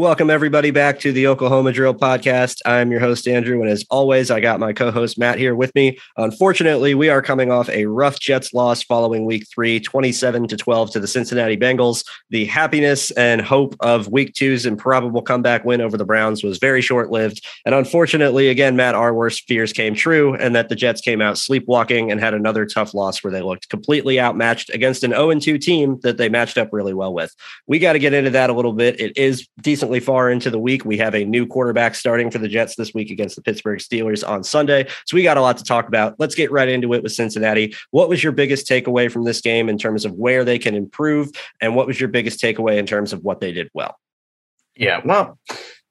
Welcome, everybody, back to the Oklahoma Drill Podcast. I'm your host, Andrew. And as always, I got my co host, Matt, here with me. Unfortunately, we are coming off a rough Jets loss following week three, 27 to 12 to the Cincinnati Bengals. The happiness and hope of week two's improbable comeback win over the Browns was very short lived. And unfortunately, again, Matt, our worst fears came true, and that the Jets came out sleepwalking and had another tough loss where they looked completely outmatched against an 0 2 team that they matched up really well with. We got to get into that a little bit. It is decent decently far into the week. We have a new quarterback starting for the Jets this week against the Pittsburgh Steelers on Sunday. So we got a lot to talk about. Let's get right into it with Cincinnati. What was your biggest takeaway from this game in terms of where they can improve? And what was your biggest takeaway in terms of what they did well? Yeah, well,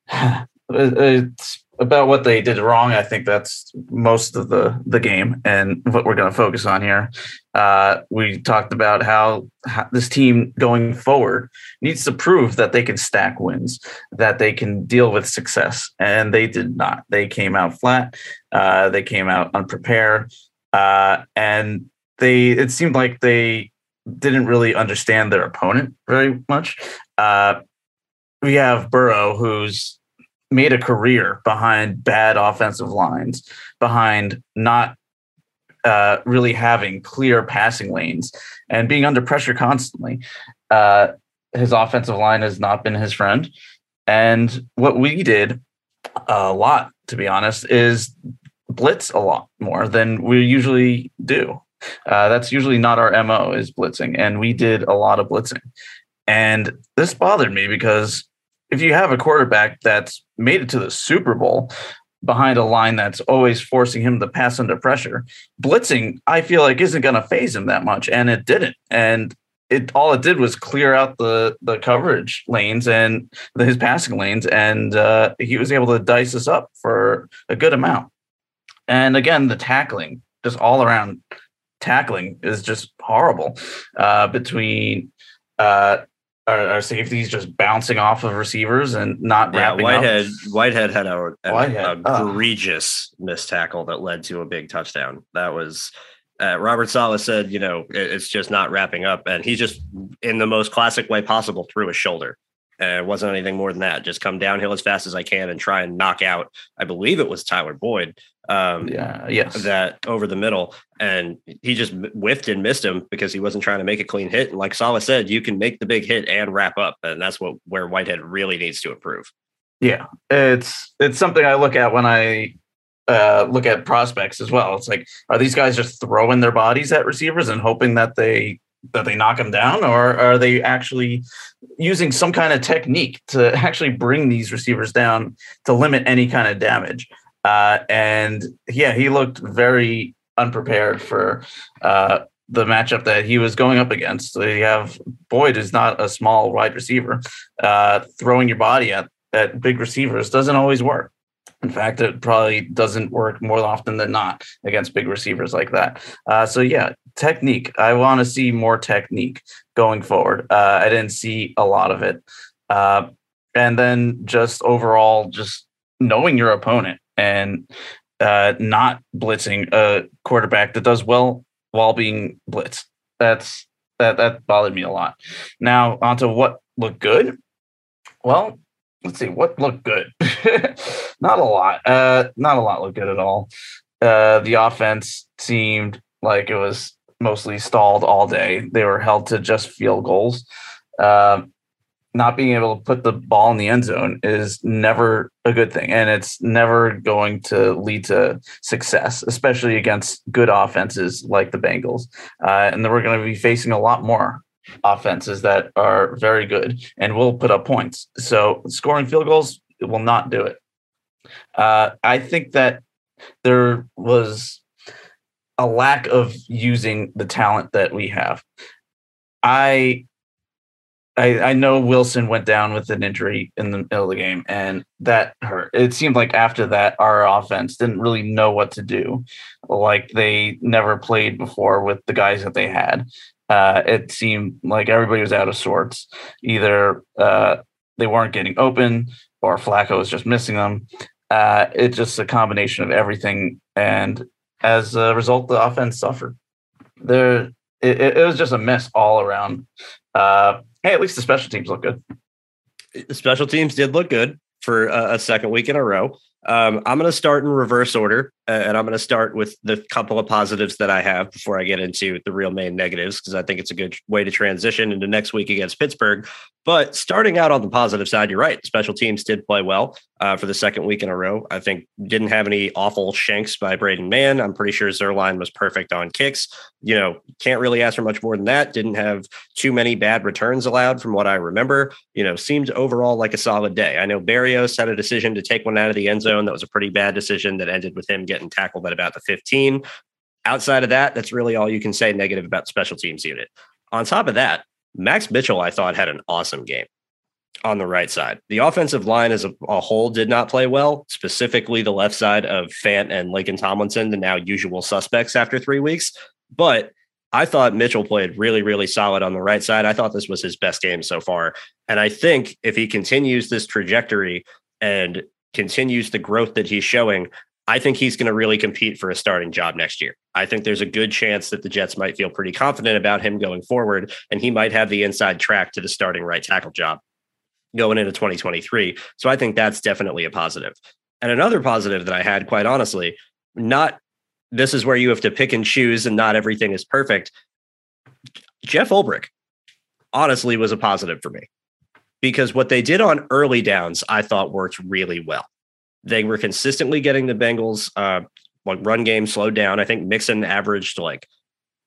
it's about what they did wrong. I think that's most of the the game and what we're going to focus on here. Uh, we talked about how, how, this team going forward needs to prove that they can stack wins, that they can deal with success, and they did not. They came out flat. Uh, they came out unprepared, uh, and they. It seemed like they didn't really understand their opponent very much. Uh, we have Burrow, who's made a career behind bad offensive lines, behind not uh, really having clear passing lanes and being under pressure constantly. Uh, his offensive line has not been his friend. And what we did a lot, to be honest, is blitz a lot more than we usually do. Uh, that's usually not our MO is blitzing. And we did a lot of blitzing. And this bothered me because if you have a quarterback that's made it to the Super Bowl behind a line that's always forcing him to pass under pressure, blitzing, I feel like isn't going to faze him that much, and it didn't. And it all it did was clear out the the coverage lanes and the, his passing lanes, and uh, he was able to dice us up for a good amount. And again, the tackling, just all around tackling, is just horrible uh, between uh, our, our safeties just bouncing off of receivers and not yeah, wrapping Whitehead, up. Whitehead had a, an Whitehead, oh. egregious missed tackle that led to a big touchdown. That was uh, Robert Saleh said, you know, it, it's just not wrapping up, and he just in the most classic way possible threw his shoulder. It wasn't anything more than that. Just come downhill as fast as I can and try and knock out. I believe it was Tyler Boyd. Um, yeah, yes, that over the middle, and he just whiffed and missed him because he wasn't trying to make a clean hit. And like Saleh said, you can make the big hit and wrap up, and that's what where Whitehead really needs to improve. Yeah, it's it's something I look at when I uh, look at prospects as well. It's like, are these guys just throwing their bodies at receivers and hoping that they that they knock them down, or are they actually using some kind of technique to actually bring these receivers down to limit any kind of damage? Uh, and yeah, he looked very unprepared for uh, the matchup that he was going up against. So you have Boyd is not a small wide receiver. Uh, throwing your body at at big receivers doesn't always work. In fact, it probably doesn't work more often than not against big receivers like that. Uh, so yeah, technique. I want to see more technique going forward. Uh, I didn't see a lot of it, uh, and then just overall, just knowing your opponent and uh, not blitzing a quarterback that does well while being blitzed. That's that that bothered me a lot. Now onto what looked good. Well, let's see what looked good. not a lot. Uh, not a lot looked good at all. Uh, the offense seemed like it was mostly stalled all day. They were held to just field goals. Uh, not being able to put the ball in the end zone is never a good thing. And it's never going to lead to success, especially against good offenses like the Bengals. Uh, and then we're going to be facing a lot more offenses that are very good and will put up points. So scoring field goals will not do it. Uh, I think that there was a lack of using the talent that we have. I I, I know Wilson went down with an injury in the middle of the game, and that hurt. It seemed like after that, our offense didn't really know what to do, like they never played before with the guys that they had. Uh, it seemed like everybody was out of sorts. Either uh, they weren't getting open, or Flacco is just missing them. Uh, it's just a combination of everything, and as a result, the offense suffered. There, it, it was just a mess all around. Uh, hey, at least the special teams look good. The special teams did look good for a, a second week in a row. Um, I'm going to start in reverse order, uh, and I'm going to start with the couple of positives that I have before I get into the real main negatives, because I think it's a good way to transition into next week against Pittsburgh. But starting out on the positive side, you're right. Special teams did play well uh, for the second week in a row. I think didn't have any awful shanks by Braden Mann. I'm pretty sure Zuerlein was perfect on kicks. You know, can't really ask for much more than that. Didn't have too many bad returns allowed from what I remember. You know, seemed overall like a solid day. I know Berrios had a decision to take one out of the end zone. That was a pretty bad decision that ended with him getting tackled at about the 15. Outside of that, that's really all you can say negative about special teams unit. On top of that, Max Mitchell, I thought, had an awesome game on the right side. The offensive line as a, a, whole did not play well, specifically the left side of Fant and Laken Tomlinson, the now usual suspects after three weeks. But I thought Mitchell played really, really solid on the right side. I thought this was his best game so far. And I think if he continues this trajectory and continues the growth that he's showing, I think he's going to really compete for a starting job next year. I think there's a good chance that the Jets might feel pretty confident about him going forward, and he might have the inside track to the starting right tackle job going into 2023. So I think that's definitely a positive. And another positive that I had, quite honestly, not this is where you have to pick and choose and not everything is perfect. Jeff Ulbrich honestly was a positive for me because what they did on early downs, I thought worked really well. They were consistently getting the Bengals uh, like run game slowed down. I think Mixon averaged like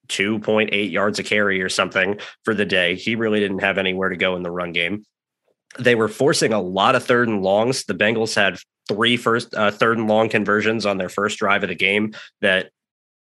2.8 yards a carry or something for the day. He really didn't have anywhere to go in the run game. They were forcing a lot of third and longs. The Bengals had three first uh, third and long conversions on their first drive of the game that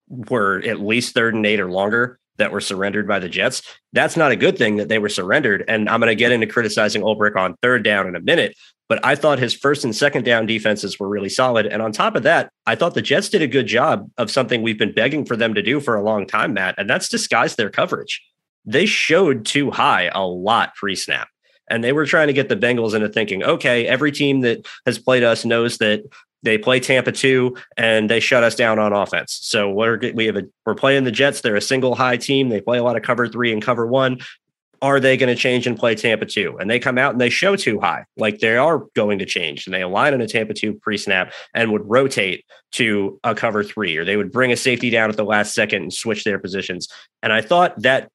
were at least third and eight or longer that were surrendered by the Jets. That's not a good thing that they were surrendered. And I'm going to get into criticizing Ulbrich on third down in a minute. But I thought his first and second down defenses were really solid. And on top of that, I thought the Jets did a good job of something we've been begging for them to do for a long time, Matt, and that's disguise their coverage. They showed two high a lot pre snap. And they were trying to get the Bengals into thinking, okay, every team that has played us knows that they play Tampa two and they shut us down on offense. So we're we have a we're playing the Jets. They're a single high team. They play a lot of cover three and cover one are they going to change and play Tampa 2? And they come out and they show two high, like they are going to change. And they align in a Tampa 2 pre snap and would rotate to a cover three, or they would bring a safety down at the last second and switch their positions. And I thought that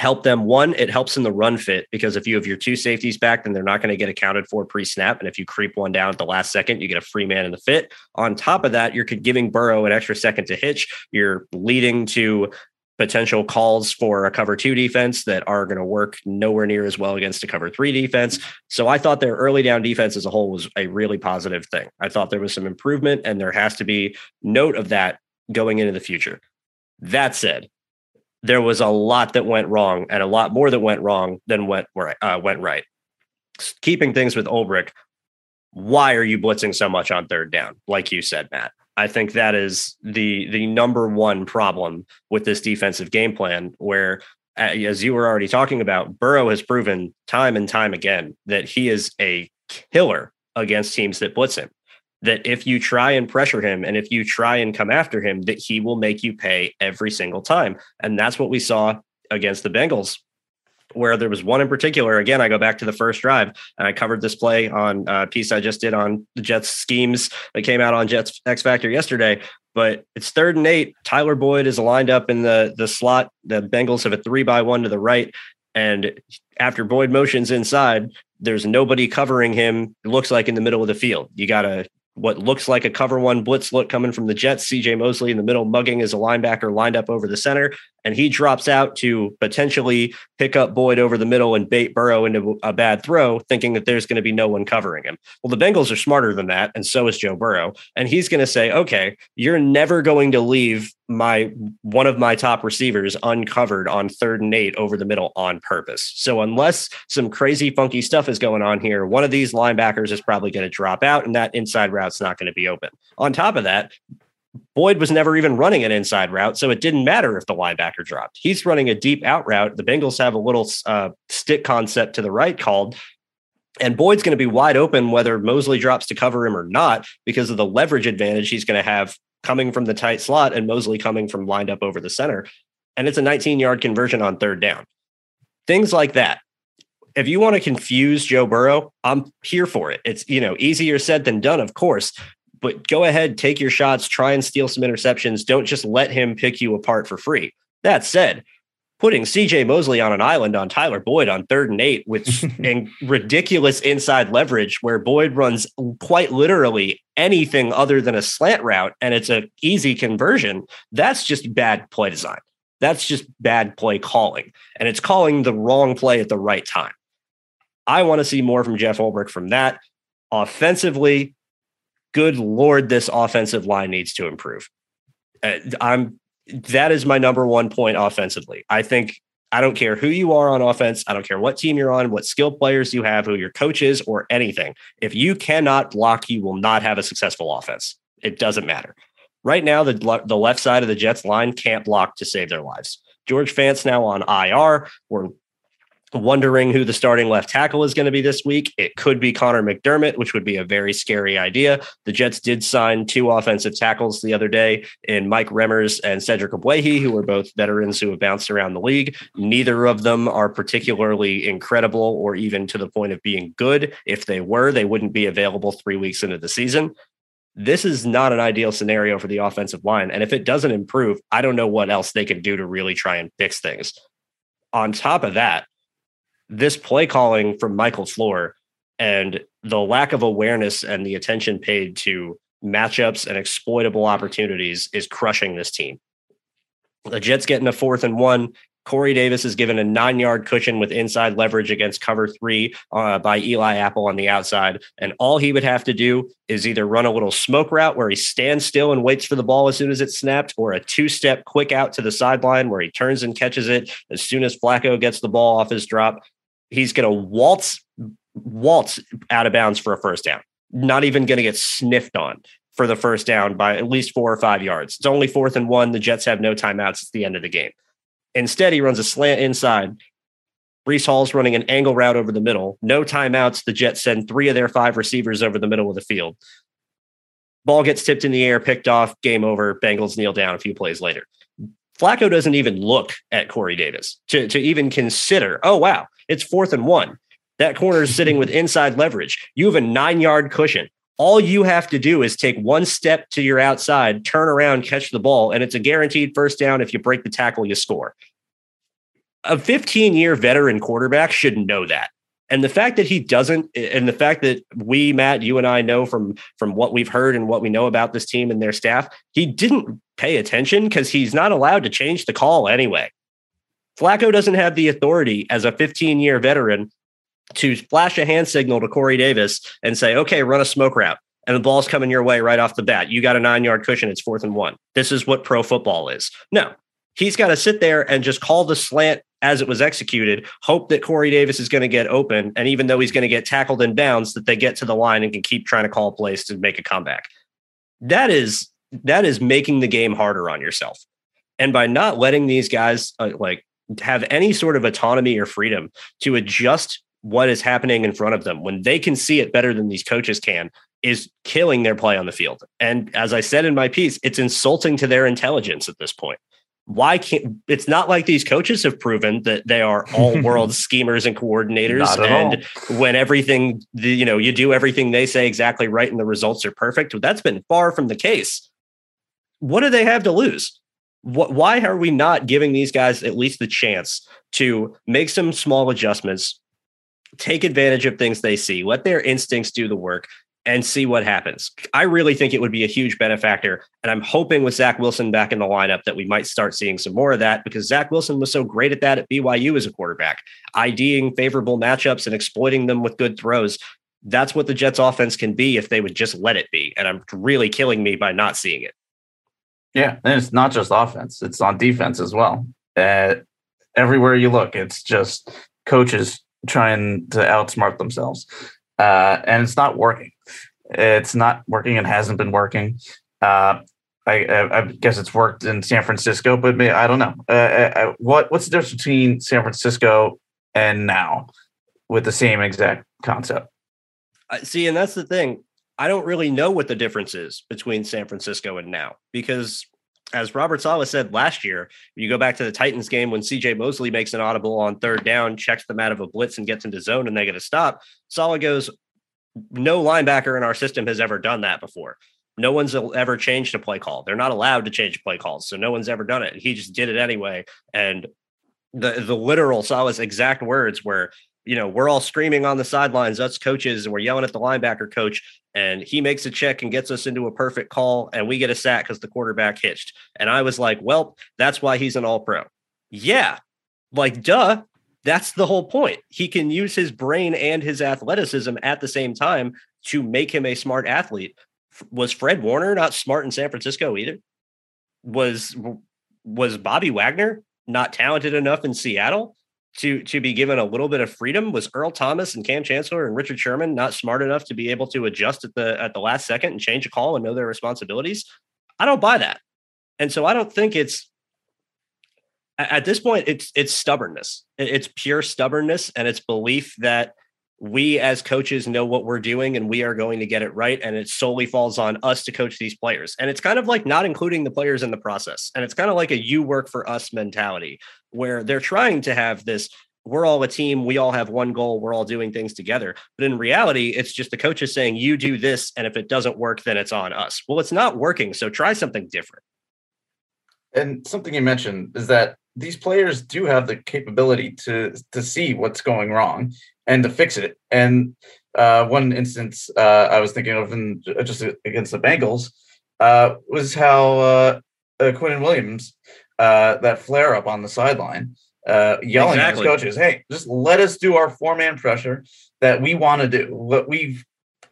helped them. One, it helps in the run fit because if you have your two safeties back, then they're not going to get accounted for pre snap. And if you creep one down at the last second, you get a free man in the fit. On top of that, you're giving Burrow an extra second to hitch. You're leading to potential calls for a cover two defense that are going to work nowhere near as well against a cover three defense. So I thought their early down defense as a whole was a really positive thing. I thought there was some improvement, and there has to be note of that going into the future. That said, there was a lot that went wrong, and a lot more that went wrong than went uh, went right. Keeping things with Ulbrich, why are you blitzing so much on third down? Like you said, Matt. I think that is the the number one problem with this defensive game plan. Where, as you were already talking about, Burrow has proven time and time again that he is a killer against teams that blitz him. That if you try and pressure him and if you try and come after him, that he will make you pay every single time. And that's what we saw against the Bengals where there was one in particular. Again, I go back to the first drive and I covered this play on a piece I just did on the Jets schemes that came out on Jets X Factor yesterday. But it's third and eight. Tyler Boyd is lined up in the the slot. The Bengals have a three by one to the right. And after Boyd motions inside, there's nobody covering him. It looks like in the middle of the field. You got a what looks like a cover one blitz look coming from the Jets. CJ Mosley in the middle, mugging as a linebacker lined up over the center and he drops out to potentially pick up Boyd over the middle and bait Burrow into a bad throw, thinking that there's going to be no one covering him. Well, the Bengals are smarter than that, and so is Joe Burrow. And he's going to say, okay, you're never going to leave my one of my top receivers uncovered on third and eight over the middle on purpose. So unless some crazy funky stuff is going on here, one of these linebackers is probably going to drop out and that inside route's not going to be open. On top of that, Boyd was never even running an inside route, so it didn't matter if the linebacker dropped. He's running a deep out route. The Bengals have a little uh, stick concept to the right called, and Boyd's going to be wide open whether Mosley drops to cover him or not because of the leverage advantage he's going to have coming from the tight slot and Mosley coming from lined up over the center. And it's a 19 yard conversion on third down. Things like that. If you want to confuse Joe Burrow, I'm here for it. It's, you know, easier said than done, of course, but go ahead, take your shots, try and steal some interceptions. Don't just let him pick you apart for free. That said, putting CJ Mosley on an island on Tyler Boyd on third and eight with ridiculous inside leverage where Boyd runs quite literally anything other than a slant route and it's an easy conversion, that's just bad play design. That's just bad play calling. And it's calling the wrong play at the right time. I want to see more from Jeff Ulbrich from that. Offensively, good lord, this offensive line needs to improve. Uh, I'm that is my number one point offensively. I think I don't care who you are on offense. I don't care what team you're on, what skill players you have, who your coach is, or anything. If you cannot block, you will not have a successful offense. It doesn't matter. Right now, the, the left side of the Jets line can't block to save their lives. George Fant's now on IR. We're wondering who the starting left tackle is going to be this week. It could be Connor McDermott, which would be a very scary idea. The Jets did sign two offensive tackles the other day in Mike Remmers and Cedric Ogbuehi, who are both veterans who have bounced around the league. Neither of them are particularly incredible or even to the point of being good. If they were, they wouldn't be available three weeks into the season. This is not an ideal scenario for the offensive line. And if it doesn't improve, I don't know what else they can do to really try and fix things. On top of that, this play calling from Mike LaFleur and the lack of awareness and the attention paid to matchups and exploitable opportunities is crushing this team. The Jets getting a fourth and one. Corey Davis is given a nine yard cushion with inside leverage against cover three uh, by Eli Apple on the outside. And all he would have to do is either run a little smoke route where he stands still and waits for the ball as soon as it's snapped, or a two step quick out to the sideline where he turns and catches it as soon as Flacco gets the ball off his drop he's going to waltz waltz out of bounds for a first down. Not even going to get sniffed on for the first down by at least four or five yards. It's only fourth and one. The Jets have no timeouts. It's the end of the game. Instead, he runs a slant inside. Breece Hall's running an angle route over the middle. No timeouts. The Jets send three of their five receivers over the middle of the field. Ball gets tipped in the air, picked off, game over. Bengals kneel down a few plays later. Flacco doesn't even look at Corey Davis to, to even consider, oh, wow, it's fourth and one. That corner is sitting with inside leverage. You have a nine yard cushion. All you have to do is take one step to your outside, turn around, catch the ball, and it's a guaranteed first down. If you break the tackle, you score. A 15 year veteran quarterback should know that. And the fact that he doesn't, and the fact that we, Matt, you and I know from from what we've heard and what we know about this team and their staff, he didn't pay attention because he's not allowed to change the call anyway. Flacco doesn't have the authority as a 15 year veteran to flash a hand signal to Corey Davis and say, okay, run a smoke route. And the ball's coming your way right off the bat. You got a nine yard cushion. It's fourth and one. This is what pro football is. No, he's got to sit there and just call the slant as it was executed, hope that Corey Davis is going to get open. And even though he's going to get tackled in bounds, that they get to the line and can keep trying to call plays to make a comeback. That is that is making the game harder on yourself. And by not letting these guys uh, like have any sort of autonomy or freedom to adjust what is happening in front of them when they can see it better than these coaches can is killing their play on the field. And as I said in my piece, it's insulting to their intelligence at this point. why can't it's not like these coaches have proven that they are all world schemers and coordinators and all. when everything you know you do everything they say exactly right and the results are perfect that's been far from the case what do they have to lose what, why are we not giving these guys at least the chance to make some small adjustments take advantage of things they see let their instincts do the work and see what happens. I really think it would be a huge benefactor. And I'm hoping with Zach Wilson back in the lineup that we might start seeing some more of that because Zach Wilson was so great at that at BYU as a quarterback, IDing favorable matchups and exploiting them with good throws. That's what the Jets offense can be if they would just let it be. And I'm really killing me by not seeing it. Yeah. And it's not just offense, it's on defense as well. Uh, everywhere you look, it's just coaches trying to outsmart themselves uh, and it's not working. It's not working and hasn't been working. Uh, I, I, I, guess it's worked in San Francisco, but maybe, I don't know. Uh, uh, uh, what what's the difference between San Francisco and now with the same exact concept? see, and that's the thing. I don't really know what the difference is between San Francisco and now because as Robert Saleh said last year, you go back to the Titans game when CJ Mosley makes an audible on third down, checks them out of a blitz and gets into zone and they get a stop. Saleh goes, No linebacker in our system has ever done that before. No one's ever changed a play call. They're not allowed to change play calls. So no one's ever done it. He just did it anyway. And the the literal Saleh's exact words were you know, we're all screaming on the sidelines, us coaches, and we're yelling at the linebacker coach, and he makes a check and gets us into a perfect call, and we get a sack because the quarterback hitched. And I was like, well, that's why he's an all pro. Yeah, like, duh. That's the whole point. He can use his brain and his athleticism at the same time to make him a smart athlete. Was Fred Warner not smart in San Francisco either? Was was Bobby Wagner not talented enough in Seattle? To to be given a little bit of freedom was Earl Thomas and Kam Chancellor and Richard Sherman not smart enough to be able to adjust at the at the last second and change a call and know their responsibilities? I don't buy that. And so I don't think it's at this point it's it's stubbornness. It's pure stubbornness and it's belief that we as coaches know what we're doing and we are going to get it right. And it solely falls on us to coach these players. And it's kind of like not including the players in the process. And it's kind of like a you work for us mentality where they're trying to have this we're all a team. We all have one goal. We're all doing things together. But in reality it's just the coaches saying you do this. And if it doesn't work then it's on us. Well it's not working. So try something different. And something you mentioned is that these players do have the capability to to see what's going wrong and to fix it. And uh, one instance uh, I was thinking of, in, just against the Bengals, uh, was how uh, uh, Quinnen Williams uh, that flare up on the sideline, yelling exactly. at his coaches, "Hey, just let us do our four man pressure that we want to do. What we've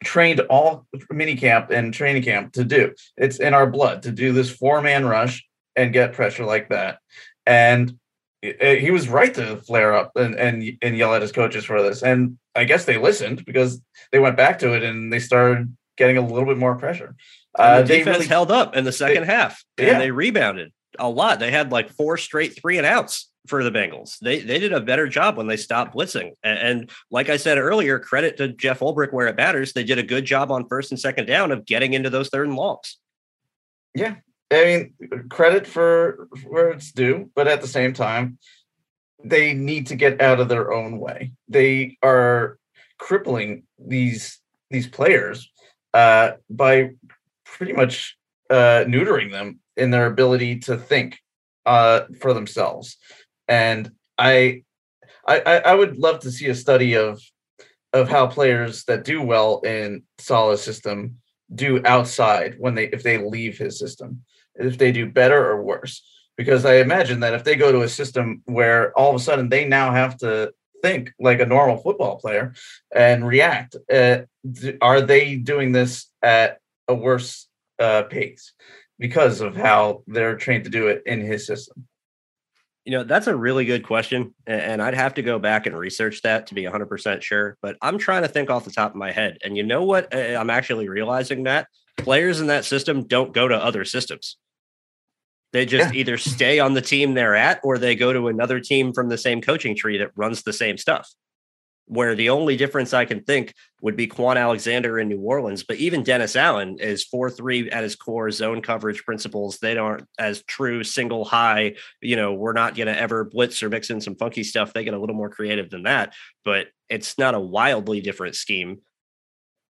trained all mini camp and training camp to do. It's in our blood to do this four man rush and get pressure like that." And he was right to flare up and, and and yell at his coaches for this. And I guess they listened because they went back to it and they started getting a little bit more pressure. Uh, the defense really, held up in the second they, half and yeah. they rebounded a lot. They had like four straight three and outs for the Bengals. They they did a better job when they stopped blitzing. And, and like I said earlier, credit to Jeff Ulbrich where it matters. They did a good job on first and second down of getting into those third and longs. Yeah, I mean, credit for where it's due, but at the same time, they need to get out of their own way. They are crippling these these players uh, by pretty much uh, neutering them in their ability to think uh, for themselves. And I, I, I would love to see a study of of how players that do well in Saleh's system do outside when they if they leave his system if they do better or worse. Because I imagine that if they go to a system where all of a sudden they now have to think like a normal football player and react, uh, are they doing this at a worse uh, pace because of how they're trained to do it in his system? You know, that's a really good question. And I'd have to go back and research that to be 100% sure. But I'm trying to think off the top of my head. And you know what? I'm actually realizing that players in that system don't go to other systems. They just yeah. either stay on the team they're at or they go to another team from the same coaching tree that runs the same stuff. where the only difference I can think would be Kwon Alexander in New Orleans. But even Dennis Allen is 4 3 at his core zone coverage principles. They aren't as true single high. You know, we're not going to ever blitz or mix in some funky stuff. They get a little more creative than that, but it's not a wildly different scheme.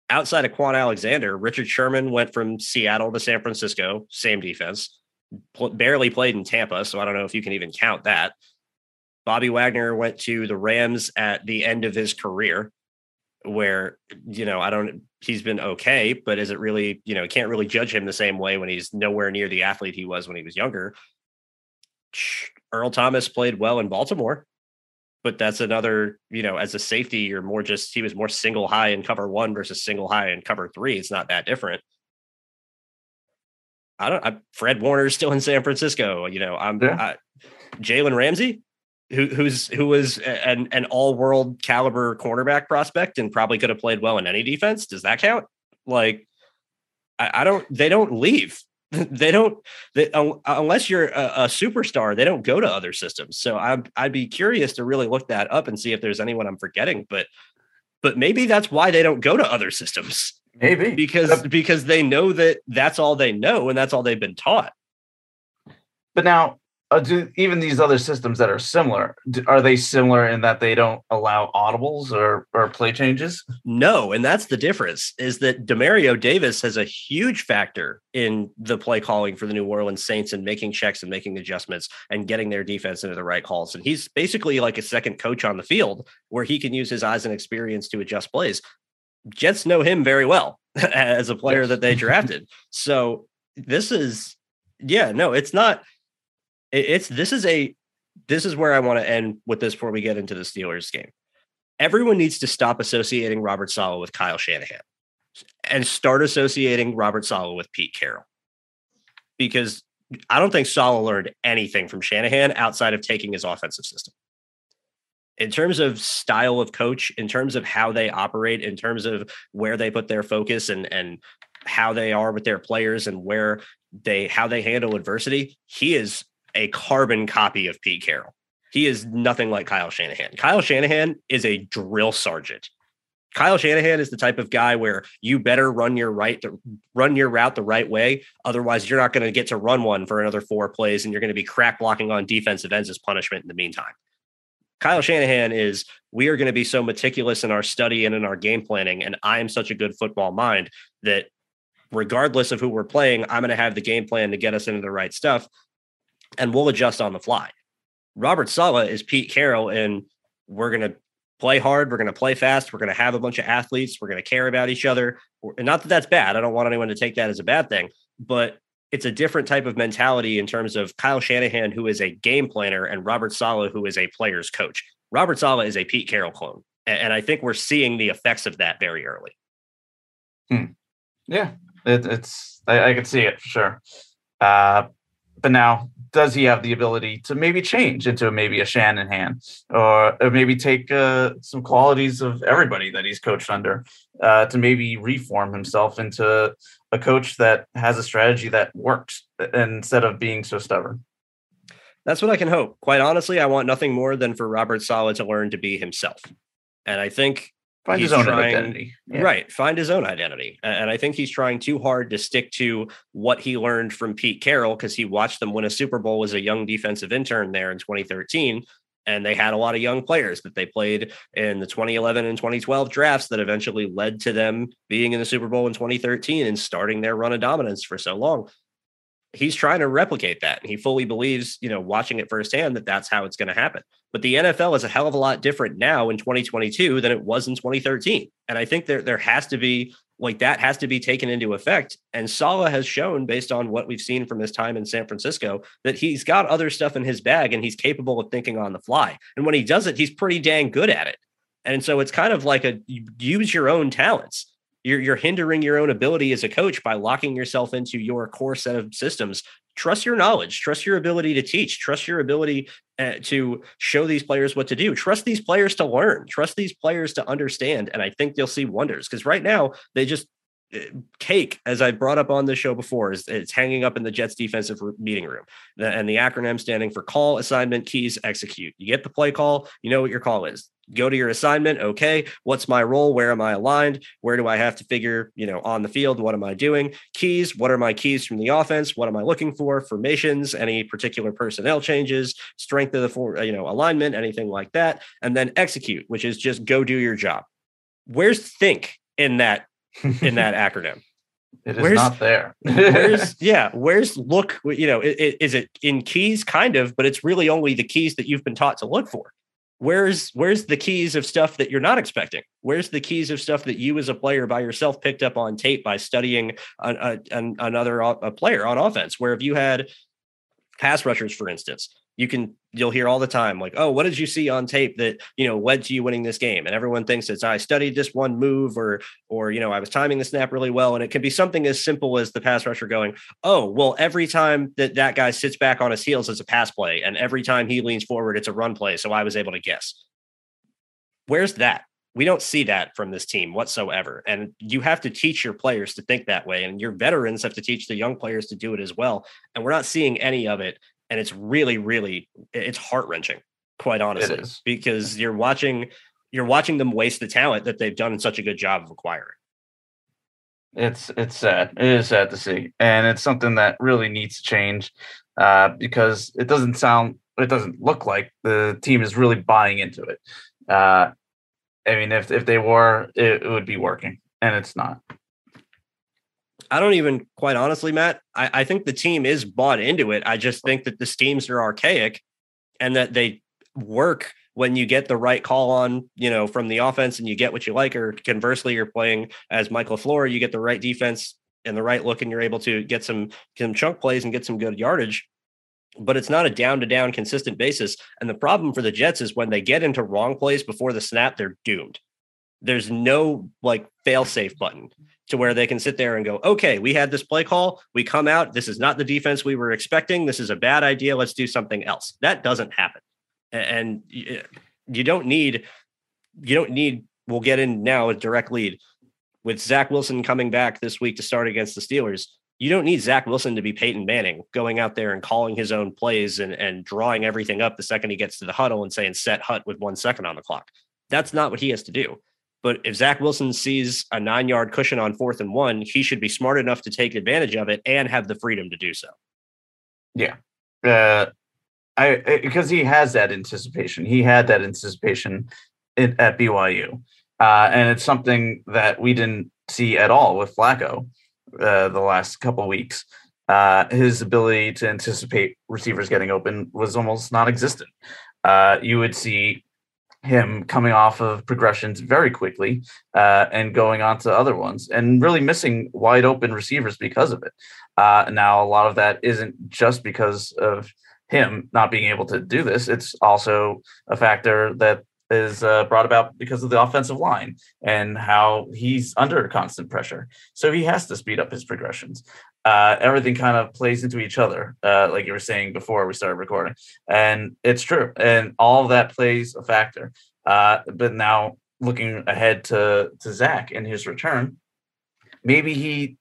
Outside of Kwon Alexander, Richard Sherman went from Seattle to San Francisco, same defense, barely played in Tampa. So I don't know if you can even count that. Bobby Wagner went to the Rams at the end of his career, where, you know, I don't, he's been okay, but is it really, you know, can't really judge him the same way when he's nowhere near the athlete he was when he was younger. Earl Thomas played well in Baltimore, but that's another, you know, as a safety, you're more just, he was more single high in cover one versus single high in cover three. It's not that different. I don't, I, Fred Warner's still in San Francisco. You know, I'm yeah. Jalen Ramsey who who's who was an an all world caliber cornerback prospect and probably could have played well in any defense. Does that count? Like, I, I don't. They don't leave. they don't. They, unless you're a, a, superstar, they don't go to other systems. So I'd I'd be curious to really look that up and see if there's anyone I'm forgetting. But but maybe that's why they don't go to other systems. Maybe. Because because they know that that's all they know and that's all they've been taught. But now uh, do even these other systems that are similar do, are they similar in that they don't allow audibles or or play changes? No and that's the difference is that demario davis has a huge factor in the play calling for the new orleans saints and making checks and making adjustments and getting their defense into the right calls. And he's basically like a second coach on the field where he can use his eyes and experience to adjust plays jets know him very well as a player yes. that they drafted so this is yeah no it's not it's this is a this is where I want to end with this before we get into the Steelers game. Everyone needs to stop associating Robert Saleh with Kyle Shanahan and start associating Robert Saleh with Pete Carroll. Because I don't think Saleh learned anything from Shanahan outside of taking his offensive system. In terms of style of coach, in terms of how they operate, in terms of where they put their focus and and how they are with their players and where they how they handle adversity, he is a carbon copy of Pete Carroll. He is nothing like Kyle Shanahan. Kyle Shanahan is a drill sergeant. Kyle Shanahan is the type of guy where you better run your right to run your route the right way. Otherwise, you're not going to get to run one for another four plays, and you're going to be crack blocking on defensive ends as punishment in the meantime. Kyle Shanahan is we are going to be so meticulous in our study and in our game planning, and I am such a good football mind that regardless of who we're playing, I'm going to have the game plan to get us into the right stuff and we'll adjust on the fly. Robert Saleh is Pete Carroll, and we're going to play hard. We're going to play fast. We're going to have a bunch of athletes. We're going to care about each other. And not that that's bad. I don't want anyone to take that as a bad thing, but it's a different type of mentality in terms of Kyle Shanahan, who is a game planner, and Robert Saleh, who is a player's coach. Robert Saleh is a Pete Carroll clone. And I think we're seeing the effects of that very early. Hmm. Yeah, it, it's, I, I, can see it for sure. Uh, but now does he have the ability to maybe change into maybe a Shanahan or, or maybe take uh, some qualities of everybody that he's coached under uh, to maybe reform himself into a coach that has a strategy that works instead of being so stubborn? That's what I can hope. Quite honestly, I want nothing more than for Robert Saleh to learn to be himself. And I think find his own trying, identity. Yeah. Right. Find his own identity. And I think he's trying too hard to stick to what he learned from Pete Carroll because he watched them win a Super Bowl as a young defensive intern there in 2013. And they had a lot of young players that they played in the 2011 and 2012 drafts that eventually led to them being in the Super Bowl in 2013 and starting their run of dominance for so long he's trying to replicate that. And he fully believes, you know, watching it firsthand that that's how it's going to happen. But the NFL is a hell of a lot different now in 2022 than it was in 2013. And I think there there has to be like that has to be taken into effect. And Saleh has shown, based on what we've seen from his time in San Francisco, that he's got other stuff in his bag and he's capable of thinking on the fly. And when he does it, he's pretty dang good at it. And so it's kind of like a use your own talents you're you're hindering your own ability as a coach by locking yourself into your core set of systems trust your knowledge. Trust your ability to teach. Trust your ability uh, to show these players what to do. Trust these players to learn. Trust these players to understand. And i think they'll see wonders because right now they just cake, as I brought up on the show before, is it's hanging up in the Jets defensive meeting room. And the acronym standing for call, assignment, keys, execute. You get the play call, you know what your call is. Go to your assignment. Okay. What's my role? Where am I aligned? Where do I have to figure, you know, on the field? What am I doing? Keys. What are my keys from the offense? What am I looking for? Formations, any particular personnel changes, strength of the, for, you know, alignment, anything like that. And then execute, which is just go do your job. Where's think in that in that acronym. It is where's, not there. where's yeah? Where's look? You know, is it in keys? Kind of, but it's really only the keys that you've been taught to look for. Where's where's the keys of stuff that you're not expecting? Where's the keys of stuff that you as a player by yourself picked up on tape by studying an, a, an, another a player on offense? Where if you had pass rushers, for instance, you can you'll hear all the time like oh what did you see on tape that you know led to you winning this game and everyone thinks it's i studied this one move or or you know i was timing the snap really well and it can be something as simple as the pass rusher going oh well every time that that guy sits back on his heels it's a pass play and every time he leans forward it's a run play so i was able to guess where's that we don't see that from this team whatsoever. And you have to teach your players to think that way. And your veterans have to teach the young players to do it as well. And we're not seeing any of it and it's really really it's heart wrenching quite honestly because you're watching you're watching them waste the talent that they've done such a good job of acquiring. It's it's sad. It is sad to see and it's something that really needs to change uh, because it doesn't sound it doesn't look like the team is really buying into it. Uh, i mean if if they were it, it would be working and it's not I don't even quite honestly, Matt. I, I think the team is bought into it. I just think that the schemes are archaic and that they work when you get the right call on, you know, from the offense and you get what you like, or conversely, you're playing as Michael LaFleur, you get the right defense and the right look, and you're able to get some some chunk plays and get some good yardage. But it's not a down to down consistent basis. And the problem for the Jets is when they get into wrong plays before the snap, they're doomed. There's no like fail safe button to where they can sit there and go, okay, we had this play call. We come out. This is not the defense we were expecting. This is a bad idea. Let's do something else. That doesn't happen. And you don't need, you don't need, we'll get in now a direct lead with Zach Wilson coming back this week to start against the Steelers. You don't need Zach Wilson to be Peyton Manning going out there and calling his own plays and, and drawing everything up the second he gets to the huddle and saying set hut with one second on the clock. That's not what he has to do. But if Zach Wilson sees a nine yard cushion on fourth and one, he should be smart enough to take advantage of it and have the freedom to do so. Yeah. Uh, I because he has that anticipation. He had that anticipation in, at BYU, uh, and it's something that we didn't see at all with Flacco uh, the last couple weeks. Uh, his ability to anticipate receivers getting open was almost non-existent. Uh, you would see him coming off of progressions very quickly uh, and going on to other ones and really missing wide open receivers because of it. Uh, now, a lot of that isn't just because of him not being able to do this, it's also a factor that is uh, brought about because of the offensive line and how he's under constant pressure. So he has to speed up his progressions. Uh, everything kind of plays into each other, uh, like you were saying before we started recording. And it's true. And all that plays a factor. Uh, but now looking ahead to, to Zach and his return, maybe he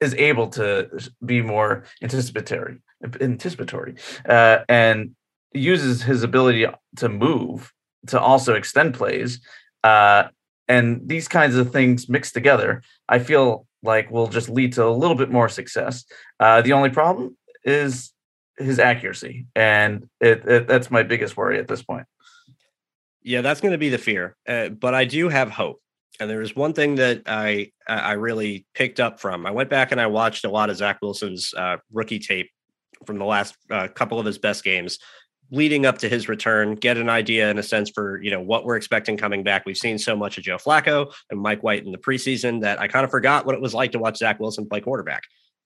is able to be more anticipatory, anticipatory, uh, and uses his ability to move to also extend plays. Uh, and these kinds of things mixed together, I feel like will just lead to a little bit more success. Uh, the only problem is his accuracy, and it, it, that's my biggest worry at this point. Yeah, that's going to be the fear, uh, but I do have hope. And there is one thing that I I really picked up from. I went back and I watched a lot of Zach Wilson's uh, rookie tape from the last uh, couple of his best games leading up to his return, get an idea in a sense for you know what we're expecting coming back. We've seen so much of Joe Flacco and Mike White in the preseason that I kind of forgot what it was like to watch Zach Wilson play quarterback.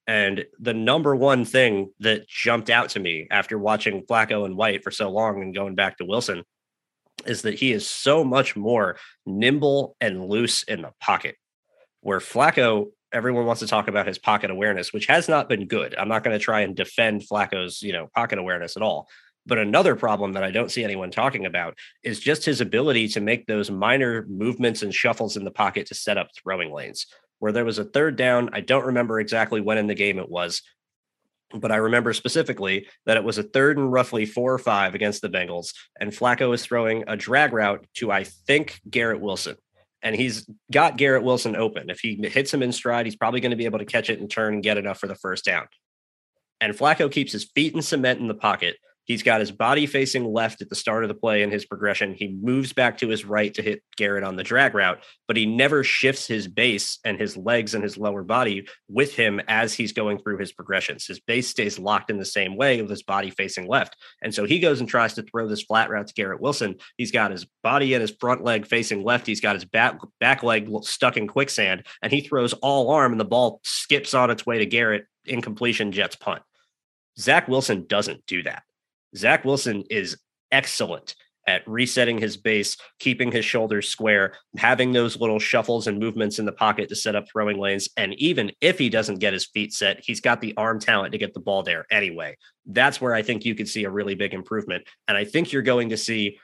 And the number one thing that jumped out to me after watching Flacco and White for so long and going back to Wilson is that he is so much more nimble and loose in the pocket. Where Flacco, everyone wants to talk about his pocket awareness, which has not been good. I'm not going to try and defend Flacco's, you know, pocket awareness at all. But another problem that I don't see anyone talking about is just his ability to make those minor movements and shuffles in the pocket to set up throwing lanes. where there was a third down. I don't remember exactly when in the game it was, but I remember specifically that it was a third and roughly four or five against the Bengals, and Flacco is throwing a drag route to, I think, Garrett Wilson. And he's got Garrett Wilson open. If he hits him in stride, he's probably going to be able to catch it and turn and get enough for the first down. And Flacco keeps his feet in cement in the pocket He's got his body facing left at the start of the play in his progression. He moves back to his right to hit Garrett on the drag route, but he never shifts his base and his legs and his lower body with him as he's going through his progressions. His base stays locked in the same way with his body facing left. And so he goes and tries to throw this flat route to Garrett Wilson. He's got his body and his front leg facing left. He's got his back, back leg stuck in quicksand, and he throws all arm, and the ball skips on its way to Garrett. Incompletion, Jets punt. Zach Wilson doesn't do that. Zach Wilson is excellent at resetting his base, keeping his shoulders square, having those little shuffles and movements in the pocket to set up throwing lanes. And even if he doesn't get his feet set, he's got the arm talent to get the ball there anyway. That's where I think you could see a really big improvement. And I think you're going to see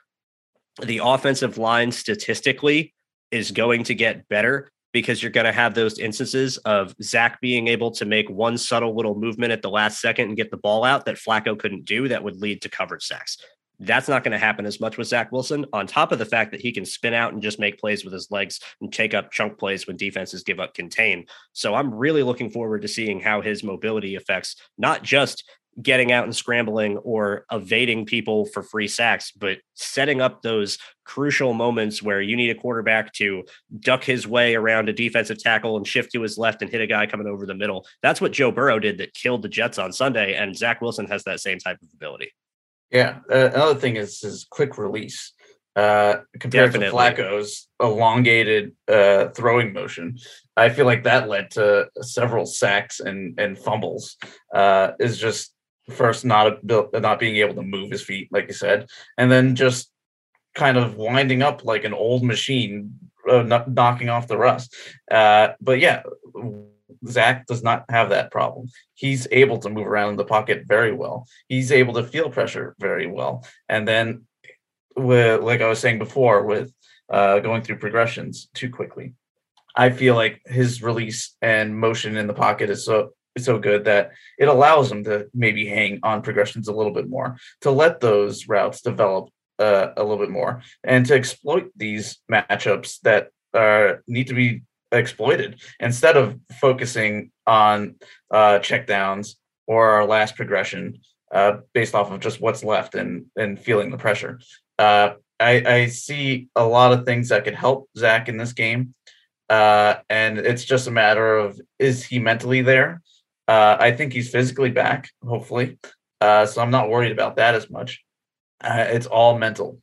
the offensive line statistically is going to get better because you're going to have those instances of Zach being able to make one subtle little movement at the last second and get the ball out that Flacco couldn't do that would lead to coverage sacks. That's not going to happen as much with Zach Wilson, on top of the fact that he can spin out and just make plays with his legs and take up chunk plays when defenses give up contain. So I'm really looking forward to seeing how his mobility affects not just getting out and scrambling or evading people for free sacks, but setting up those crucial moments where you need a quarterback to duck his way around a defensive tackle and shift to his left and hit a guy coming over the middle. That's what Joe Burrow did that killed the Jets on Sunday. And Zach Wilson has that same type of ability. Yeah. Uh, another thing is his quick release. Uh, compared Definitely. to Flacco's elongated uh, throwing motion, I feel like that led to several sacks and and fumbles. Uh, is just first not not being able to move his feet, like you said, and then just kind of winding up like an old machine, uh, knocking off the rust. Uh, but yeah, Zach does not have that problem. He's able to move around in the pocket very well. He's able to feel pressure very well, and then with like I was saying before, with uh, going through progressions too quickly. I feel like his release and motion in the pocket is so so good that it allows them to maybe hang on progressions a little bit more to let those routes develop uh, a little bit more and to exploit these matchups that uh, need to be exploited instead of focusing on uh, checkdowns or our last progression uh, based off of just what's left and and feeling the pressure. Uh, I, I see a lot of things that could help Zach in this game. Uh, and it's just a matter of is he mentally there? Uh, I think he's physically back, hopefully. Uh, so I'm not worried about that as much. Uh, it's all mental.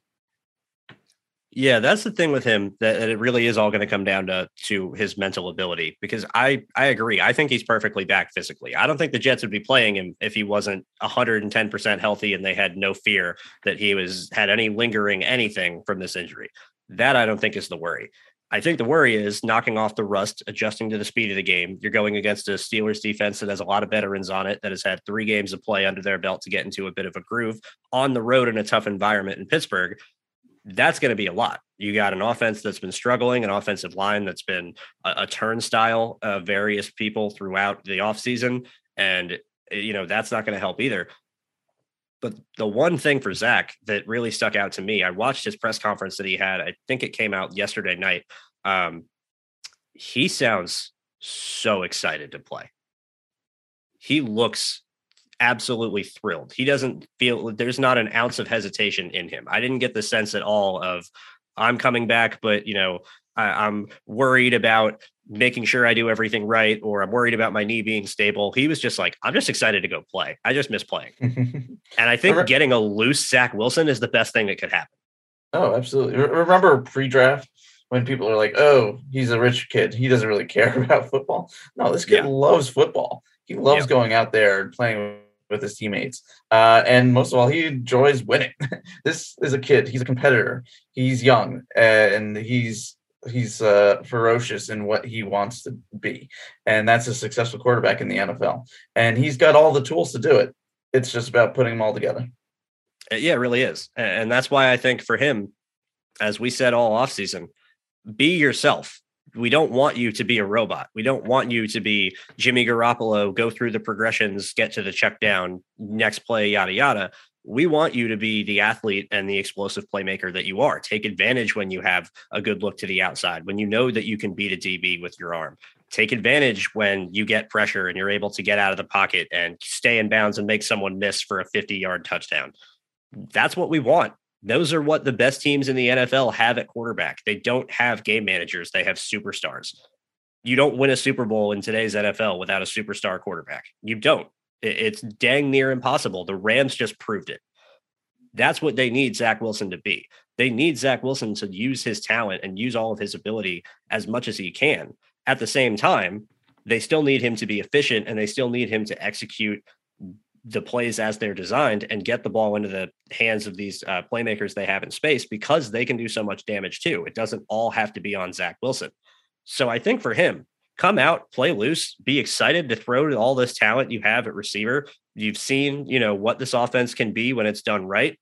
Yeah, that's the thing with him that, it really is all going to come down to to his mental ability because I I agree. I think he's perfectly back physically. I don't think the Jets would be playing him if he wasn't 110% healthy and they had no fear that he was had any lingering anything from this injury. That I don't think is the worry. I think the worry is knocking off the rust, adjusting to the speed of the game. You're going against a Steelers defense that has a lot of veterans on it, that has had three games of play under their belt to get into a bit of a groove on the road in a tough environment in Pittsburgh. That's going to be a lot. You got an offense that's been struggling, an offensive line that's been a, a turnstile of various people throughout the offseason. And, you know, that's not going to help either. But the one thing for Zach that really stuck out to me, I watched his press conference that he had. I think it came out yesterday night. Um, he sounds so excited to play. He looks absolutely thrilled. He doesn't feel there's not an ounce of hesitation in him. I didn't get the sense at all of I'm coming back, but you know, I, am worried about making sure I do everything right, or I'm worried about my knee being stable. He was just like, I'm just excited to go play. I just miss playing. and I think getting a loose Zach Wilson is the best thing that could happen. Oh, absolutely. Remember pre draft when people are like, oh, he's a rich kid. He doesn't really care about football. No, this kid yeah. loves football. He loves yep. going out there and playing with his teammates. Uh, and most of all, he enjoys winning. this is a kid. He's a competitor. He's young and he's he's uh, ferocious in what he wants to be, and that's a successful quarterback in the NFL. And he's got all the tools to do it. It's just about putting them all together. Uh, yeah, it really is, and that's why I think for him, as we said all offseason, be yourself. we don't want you to be a robot. We don't want you to be Jimmy Garoppolo, go through the progressions, get to the check down, next play, yada, yada. We want you to be the athlete and the explosive playmaker that you are. Take advantage when you have a good look to the outside, when you know that you can beat a DB with your arm. Take advantage when you get pressure and you're able to get out of the pocket and stay in bounds and make someone miss for a 50 yard touchdown. That's what we want those are what the best teams in the NFL have at quarterback. They don't have game managers, they have superstars. You don't win a Super Bowl in today's NFL without a superstar quarterback. You don't. It's dang near impossible. The Rams just proved it. That's what they need Zach Wilson to be. They need Zach Wilson to use his talent and use all of his ability as much as he can. At the same time, they still need him to be efficient and they still need him to execute the plays as they're designed and get the ball into the hands of these uh, playmakers they have in space because they can do so much damage too. It doesn't all have to be on Zach Wilson. So I think for him, come out, play loose, be excited to throw to all this talent you have at receiver. You've seen, you know, what this offense can be when it's done right.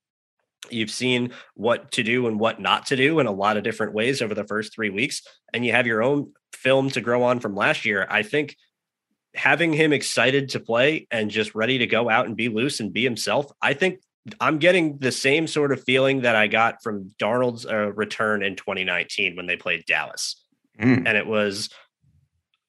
You've seen what to do and what not to do in a lot of different ways over the first three weeks, and you have your own film to grow on from last year. I think having him excited to play and just ready to go out and be loose and be himself, I think I'm getting the same sort of feeling that I got from Darnold's uh, return in 2019 when they played Dallas. Mm. And it was,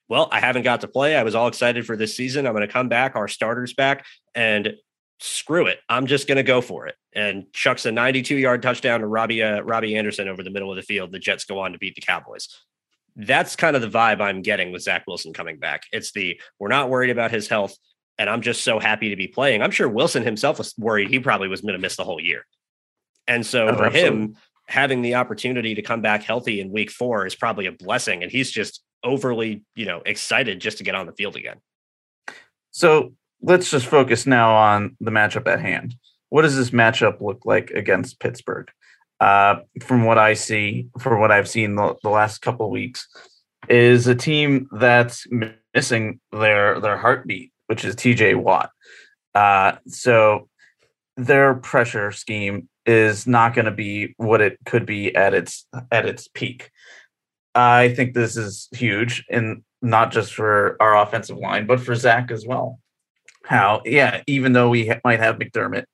well, I haven't got to play. I was all excited for this season. I'm going to come back, our starters back, and screw it. I'm just going to go for it. And chucks a 92 yard touchdown to Robbie uh, Robbie Anderson over the middle of the field. The Jets go on to beat the Cowboys that's kind of the vibe I'm getting with Zach Wilson coming back. It's the we're not worried about his health, and I'm just so happy to be playing. I'm sure Wilson himself was worried he probably was going to miss the whole year. And so oh, for absolutely. him, having the opportunity to come back healthy in week four is probably a blessing. And he's just overly, you know, excited just to get on the field again. So let's just focus now on the matchup at hand. What does this matchup look like against Pittsburgh? uh, from what I see, from what I've seen the, the last couple weeks, is a team that's missing their their heartbeat, which is TJ Watt. Uh, so their pressure scheme is not going to be what it could be at its at its peak. I think this is huge, and not just for our offensive line, but for Zach as well. How, yeah, even though we ha- might have McDermott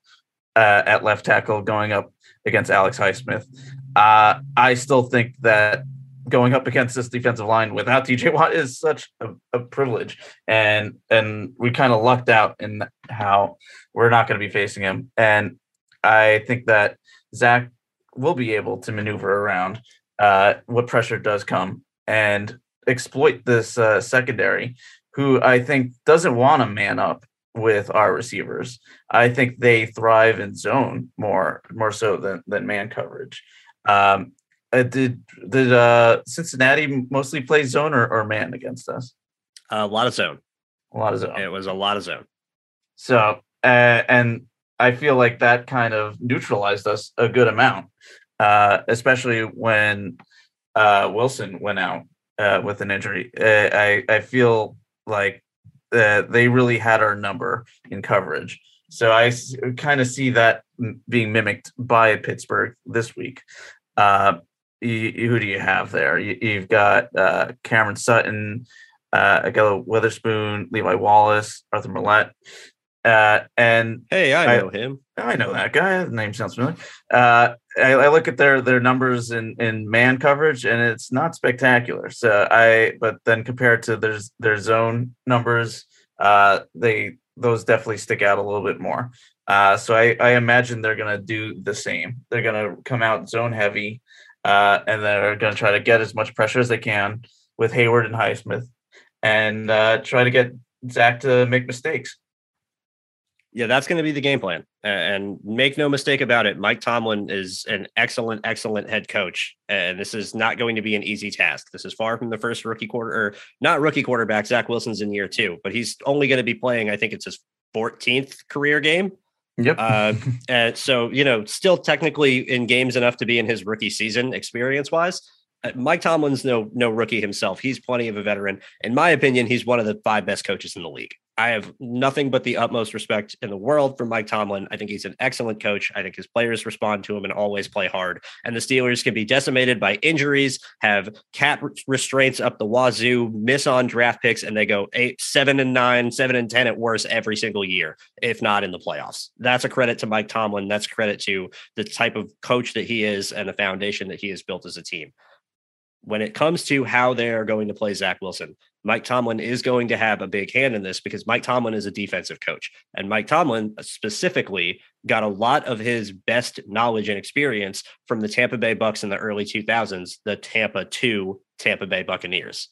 uh, at left tackle going up against Alex Highsmith. Uh, I still think that going up against this defensive line without TJ Watt is such a, a privilege, and and we kind of lucked out in how we're not going to be facing him. And I think that Zach will be able to maneuver around uh, what pressure does come and exploit this uh, secondary, who I think doesn't want to man up with our receivers. I think they thrive in zone more more so than than man coverage. Um, uh, did did uh, Cincinnati mostly play zone or, or man against us? A lot of zone. A lot of zone. It was a lot of zone. So uh, and I feel like that kind of neutralized us a good amount, uh, especially when uh, Wilson went out uh, with an injury. I I feel like uh, they really had our number in coverage. So I s- kind of see that being mimicked by Pittsburgh this week. Uh, who do you have there? You, have got uh, Cameron Sutton, uh, Ahkello Witherspoon, Levi Wallace, Arthur Maulet. Uh, and hey, I know I, him. I know that guy. The name sounds familiar. Uh, I, I, look at their their numbers in, in man coverage, and it's not spectacular. So I, but then compared to their their zone numbers, uh, they those definitely stick out a little bit more. Uh, so I, I imagine they're gonna do the same. They're gonna come out zone heavy, uh, and they're gonna try to get as much pressure as they can with Heyward and Highsmith, and uh, try to get Zach to make mistakes yeah, that's going to be the game plan. And make no mistake about it, Mike Tomlin is an excellent, excellent head coach. And this is not going to be an easy task. This is far from the first rookie quarter, or not rookie quarterback. Zach Wilson's in year two, but he's only going to be playing, I think it's his 14th career game. Yep. uh, and so, you know, still technically in games enough to be in his rookie season experience wise. Uh, Mike Tomlin's no no rookie himself. He's plenty of a veteran. In my opinion, he's one of the five best coaches in the league. I have nothing but the utmost respect in the world for Mike Tomlin. I think he's an excellent coach. I think his players respond to him and always play hard. And the Steelers can be decimated by injuries, have cap restraints up the wazoo, miss on draft picks, and they go eight, seven and nine, seven and 10 at worst every single year, if not in the playoffs. That's a credit to Mike Tomlin. That's credit to the type of coach that he is and the foundation that he has built as a team when it comes to how they are going to play Zach Wilson, Mike Tomlin is going to have a big hand in this because Mike Tomlin is a defensive coach. And Mike Tomlin specifically got a lot of his best knowledge and experience from the Tampa Bay Bucks in the early 2000s, the Tampa 2 Tampa Bay Buccaneers.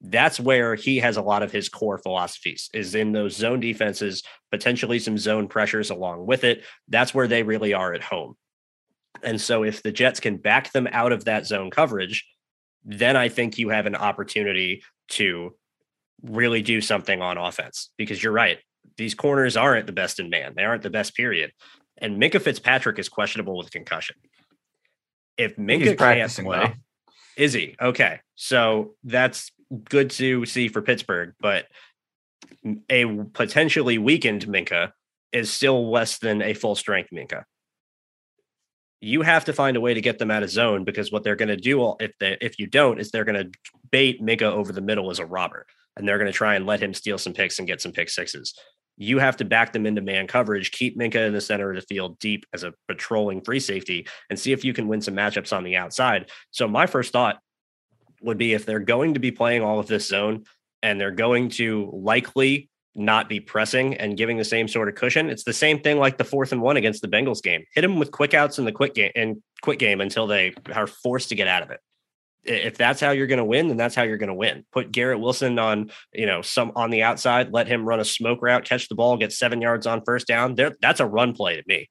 That's where he has a lot of his core philosophies is in those zone defenses, potentially some zone pressures along with it. That's where they really are at home. And so if the Jets can back them out of that zone coverage, then I think you have an opportunity to really do something on offense because you're right. These corners aren't the best in man. They aren't the best period. And Minkah Fitzpatrick is questionable with concussion. If Minkah can't play, well. is he? Okay. So that's good to see for Pittsburgh, but a potentially weakened Minkah is still less than a full strength Minkah you have to find a way to get them out of zone because what they're going to do if they if you don't is they're going to bait Minkah over the middle as a robber and they're going to try and let him steal some picks and get some pick sixes. You have to back them into man coverage, keep Minkah in the center of the field deep as a patrolling free safety, and see if you can win some matchups on the outside. So my first thought would be if they're going to be playing all of this zone and they're going to likely not be pressing and giving the same sort of cushion. It's the same thing like the fourth and one against the Bengals game. Hit them with quick outs in the quick game and quick game until they are forced to get out of it. If that's how you're going to win, then that's how you're going to win. Put Garrett Wilson on, you know, some on the outside, let him run a smoke route, catch the ball, get seven yards on first down. There, that's a run play to me.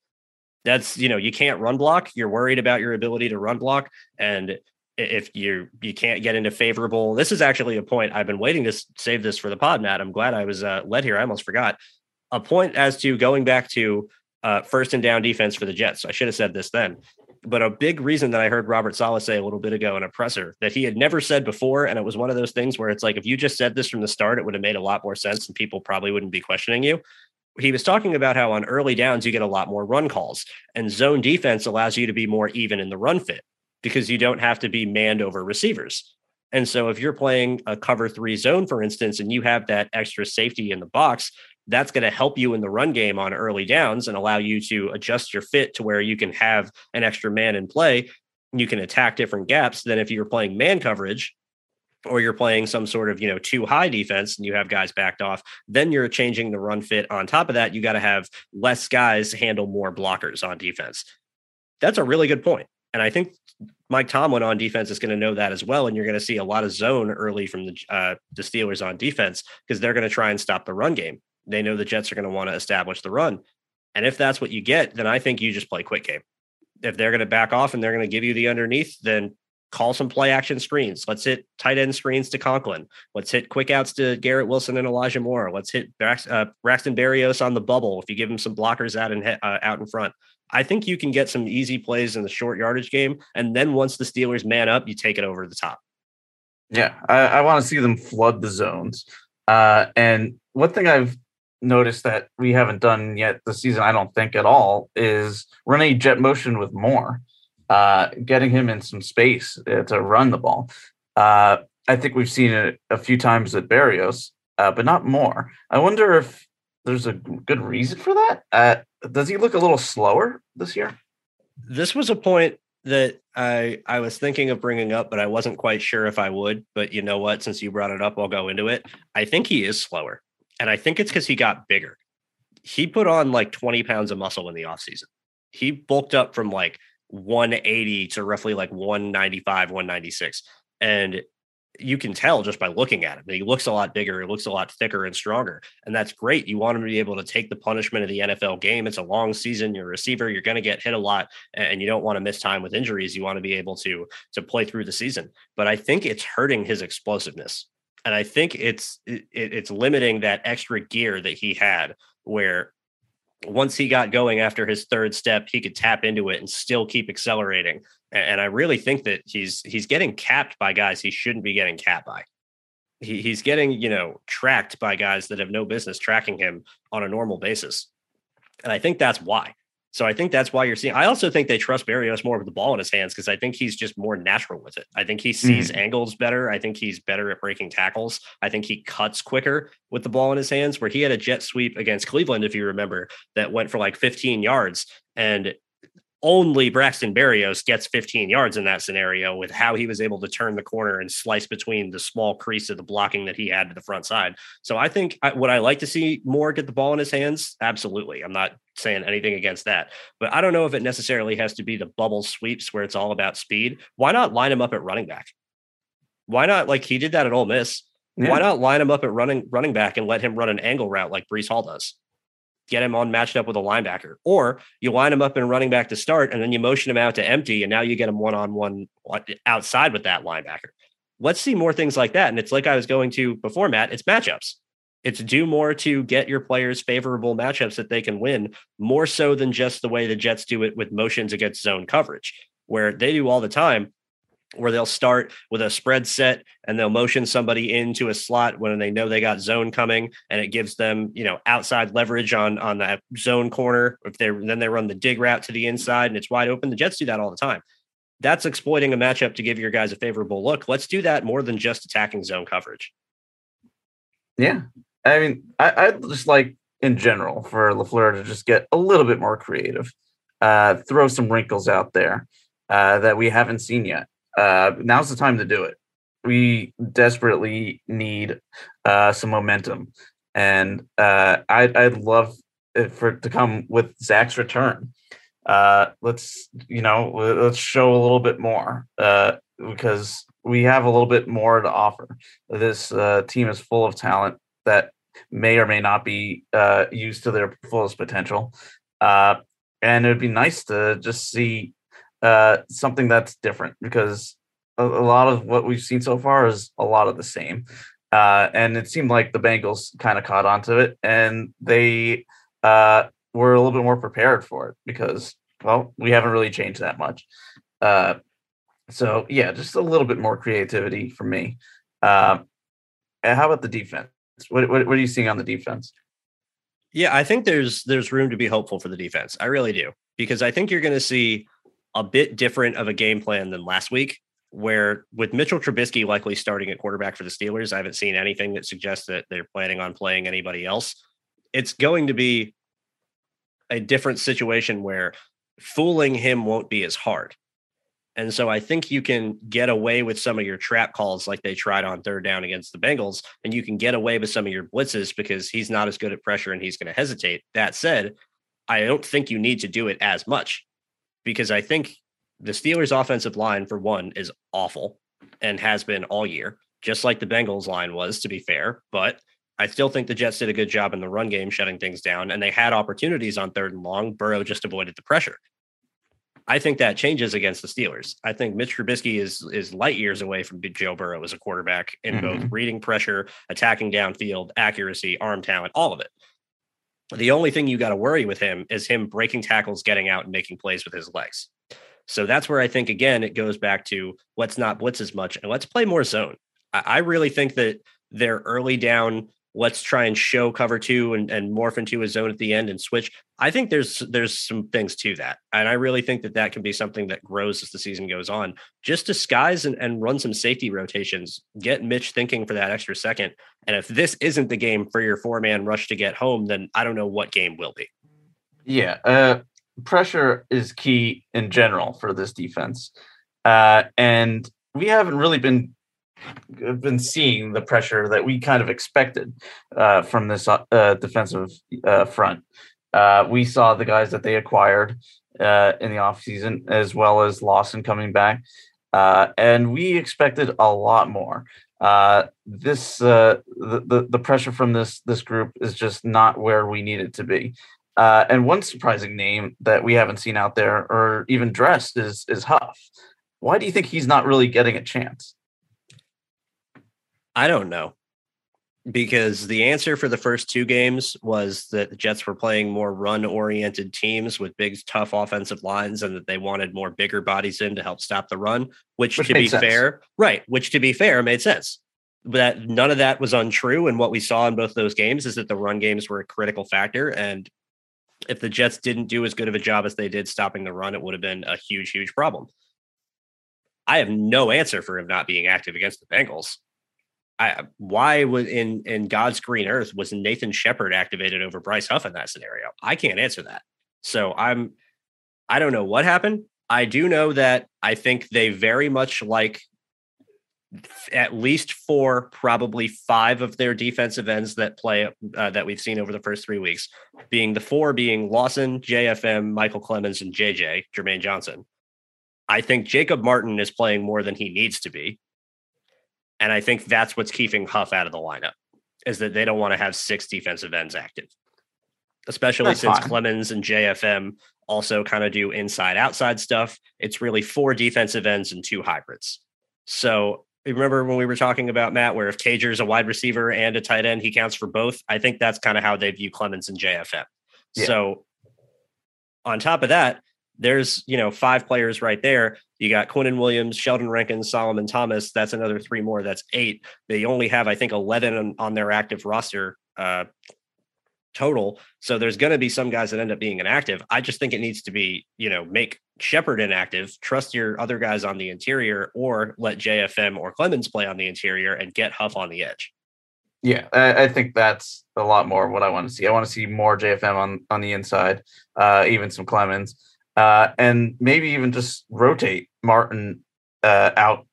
That's, you know, you can't run block. You're worried about your ability to run block. And if you you can't get into favorable this is actually a point i've been waiting to save this for the pod matt. I'm glad i was uh, led here. I almost forgot. A point as to going back to uh, first and down defense for the jets. I should have said this then. But a big reason that i heard robert saleh say a little bit ago in a presser that he had never said before and it was one of those things where it's like if you just said this from the start it would have made a lot more sense and people probably wouldn't be questioning you. He was talking about how on early downs you get a lot more run calls and zone defense allows you to be more even in the run fit because you don't have to be manned over receivers. And so if you're playing a cover three zone, for instance, and you have that extra safety in the box, that's going to help you in the run game on early downs and allow you to adjust your fit to where you can have an extra man in play. You can attack different gaps than if you're playing man coverage or you're playing some sort of, you know, two high defense and you have guys backed off, then you're changing the run fit. On top of that, you got to have less guys handle more blockers on defense. That's a really good. And I think Mike Tomlin on defense is going to know that as well. And you're going to see a lot of zone early from the, uh, the Steelers on defense because they're going to try and stop the run game. They know the Jets are going to want to establish the run. And if that's what you get, then I think you just play quick game. If they're going to back off and they're going to give you the underneath, then call some play action screens. Let's hit tight end screens to Conklin. Let's hit quick outs to Garrett Wilson and Elijah Moore. Let's hit uh, Braxton Berrios on the bubble if you give him some blockers out and uh, out in front. I think you can get some easy plays in the short yardage game. And then once the Steelers man up, you take it over the top. Yeah, I, I want to see them flood the zones. Uh, and one thing I've noticed that we haven't done yet this season, I don't think at all, is running jet motion with Moore, uh, getting him in some space uh, to run the ball. Uh, I think we've seen it a few times at Berrios, uh, but not more. I wonder if there's a good reason for that. Uh, does he look a little slower this year? This was a point that I I was thinking of bringing up, but I wasn't quite sure if I would. But you know what? Since you brought it up, I'll go into it. I think he is slower, and I think it's because he got bigger. He put on like 20 pounds of muscle in the offseason. He bulked up from like 180 to roughly like 195, 196. And you can tell just by looking at him. He looks a lot bigger, he looks a lot thicker and stronger. And that's great. You want him to be able to take the punishment of the NFL game. It's a long season. You're a receiver, you're going to get hit a lot and you don't want to miss time with injuries. You want to be able to to play through the season. But I think it's hurting his explosiveness. And I think it's it, it's limiting that extra gear that he had where once he got going after his third step, he could tap into it and still keep accelerating. And I really think that he's he's getting capped by guys he shouldn't be getting capped by. He, he's getting, you know, tracked by guys that have no business tracking him on a normal basis. And I think that's why. So I think that's why you're seeing. I also think they trust Berrios more with the ball in his hands because I think he's just more natural with it. I think he sees mm angles better. I think he's better at breaking tackles. I think he cuts quicker with the ball in his hands. Where he had a jet sweep against Cleveland, if you remember, that went for like 15 yards, and only Braxton Berrios gets 15 yards in that scenario with how he was able to turn the corner and slice between the small crease of the blocking that he had to the front side. So I think I, would I like to see more get the ball in his hands? Absolutely. I'm not saying anything against that, but I don't know if it necessarily has to be the bubble sweeps where it's all about speed. Why not line him up at running back? Why not like he did that at Ole Miss? Yeah. Why not line him up at running running back and let him run an angle route like Breece Hall does? get him on matched up with a linebacker, or you line him up in running back to start, and then you motion him out to empty, and now you get him one on one outside with that linebacker. Let's see more things like that. And it's like I was going to before, Matt. It's matchups. It's do more to get your players favorable matchups that they can win, more so than just the way the Jets do it with motions against zone coverage, where they do all the time where they'll start with a spread set and they'll motion somebody into a slot when they know they got zone coming and it gives them you know outside leverage on on that zone corner. If they then they run the dig route to the inside and it's wide open the jets do that all the time. That's exploiting a matchup to give your guys a favorable look. Let's do that more than just attacking zone coverage. Yeah i mean i i just like in general for lafleur to just get a little bit more creative uh throw some wrinkles out there uh, that we haven't seen yet uh, now's the time to do it. We desperately need uh, some momentum, and uh, I'd, I'd love for it to come with Zach's return. Uh, let's you know let's show a little bit more uh, because we have a little bit more to offer. This uh, team is full of talent that may or may not be uh, used to their fullest potential, uh, and it'd be nice to just see uh, something that's different because a, a, lot of what we've seen so far is a lot of the same. Uh, and it seemed like the Bengals kind of caught onto it and they uh, were a little bit more prepared for it because, well, we haven't really changed that much. Uh, so, yeah, just a little bit more creativity for me. And how about the defense? What, what, what are you seeing on the defense? Yeah, I think there's there's room to be hopeful for the defense. I really do because I think you're going to see a bit different of a game plan than last week, where with Mitchell Trubisky likely starting at quarterback for the Steelers, I haven't seen anything that suggests that they're planning on playing anybody else. It's going to be a different situation where fooling him won't be as hard. And so I think you can get away with some of your trap calls like they tried on third down against the Bengals, and you can get away with some of your blitzes because he's not as good at pressure and he's going to hesitate. That said, I don't think you need to do it as much because I think the Steelers' offensive line, for one, is awful and has been all year, just like the Bengals' line was, to be fair. But I still think the Jets did a good job in the run game, shutting things down, and they had opportunities on third and long. Burrow just avoided the pressure. I think that changes against the Steelers. I think Mitch Trubisky is is light years away from Joe Burrow as a quarterback in mm-hmm. both reading pressure, attacking downfield, accuracy, arm talent, all of it. The only thing you got to worry with him is him breaking tackles, getting out, and making plays with his legs. So that's where I think again it goes back to let's not blitz as much and let's play more zone. I, I really think that they're early down. Let's try and show cover two and, and morph into a zone at the end and switch. I think there's there's some things to that, and I really think that that can be something that grows as the season goes on. Just disguise and, and run some safety rotations. Get Mitch thinking for that extra second. And if this isn't the game for your four man rush to get home, then I don't know what game will be. Yeah, uh, pressure is key in general for this defense, uh, and we haven't really been been seeing the pressure that we kind of expected uh, from this uh, defensive uh, front. Uh, we saw the guys that they acquired uh, in the offseason, as well as Lawson coming back, and we expected a lot more. this the, the the pressure from this this group is just not where we need it to be. Uh, and one surprising name that we haven't seen out there or even dressed is is Huff. Why do you think he's not really getting a chance? I don't know. Because the answer for the first two games was that the Jets were playing more run oriented teams with big, tough offensive lines and that they wanted more bigger bodies in to help stop the run, which, which to be sense. fair, right, which to be fair made sense. that none of that was untrue. And what we saw in both those games is that the run games were a critical factor. And if the Jets didn't do as good of a job as they did stopping the run, it would have been a huge, huge problem. I have no answer for him not being active against the Bengals. I, why would in in God's green earth was Nathan Shepherd activated over Bryce Huff in that scenario? I can't answer that. So I'm I don't know what happened. I do know that I think they very much like at least four, probably five of their defensive ends that play uh, that we've seen over the first three weeks, being the four being Lawson, JFM, Michael Clemons, and JJ Jermaine Johnson. I think Jacob Martin is playing more than he needs to be, and I think that's what's keeping Huff out of the lineup is that they don't want to have six defensive ends active, especially that's since fine. Clemons and JFM also kind of do inside outside stuff. It's really four defensive ends and two hybrids. So remember when we were talking about Matt, where if Cager's a wide receiver and a tight end, he counts for both. I think that's kind of how they view Clemons and JFM. Yeah. So on top of that, there's you know five players right there. You got Quinnen Williams, Sheldon Rankins, Solomon Thomas. That's another three more. That's eight. They only have I think eleven on, on their active roster uh, total. So there's going to be some guys that end up being inactive. I just think it needs to be you know make Shepherd inactive, trust your other guys on the interior, or let JFM or Clemons play on the interior and get Huff on the edge. Yeah, I, think that's a lot more what I want to see. I want to see more JFM on on the inside, uh, even some Clemons, uh, and maybe even just rotate Martin uh, out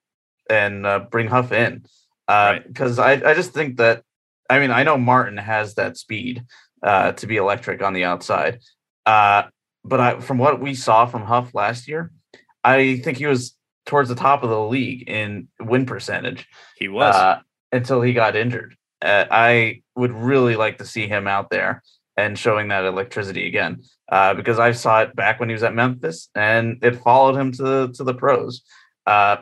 and uh, bring Huff in. Because uh, right. I, I just think that, I mean, I know Martin has that speed uh, to be electric on the outside. Uh, but I, from what we saw from Huff last year, I think he was towards the top of the league in win percentage. He was uh, until he got injured. Uh, I would really like to see him out there and showing that electricity again uh, because I saw it back when he was at Memphis and it followed him to to the pros. Uh,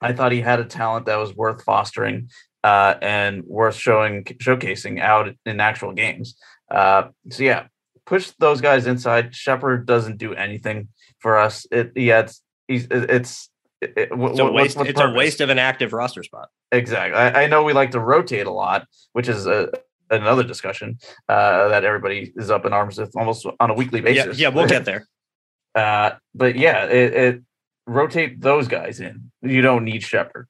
I thought he had a talent that was worth fostering uh, and worth showing showcasing out in actual games. Uh, so yeah, push those guys inside. Shepherd doesn't do anything for us. It yeah, it's he's it's it, it's, a waste, it's a waste of an active roster spot. Exactly. I, I, know we like to rotate a lot, which is a, another discussion uh, that everybody is up in arms with almost on a weekly basis. Yeah, yeah we'll get there. uh, but yeah, it, it rotate those guys in. You don't need Shepherd.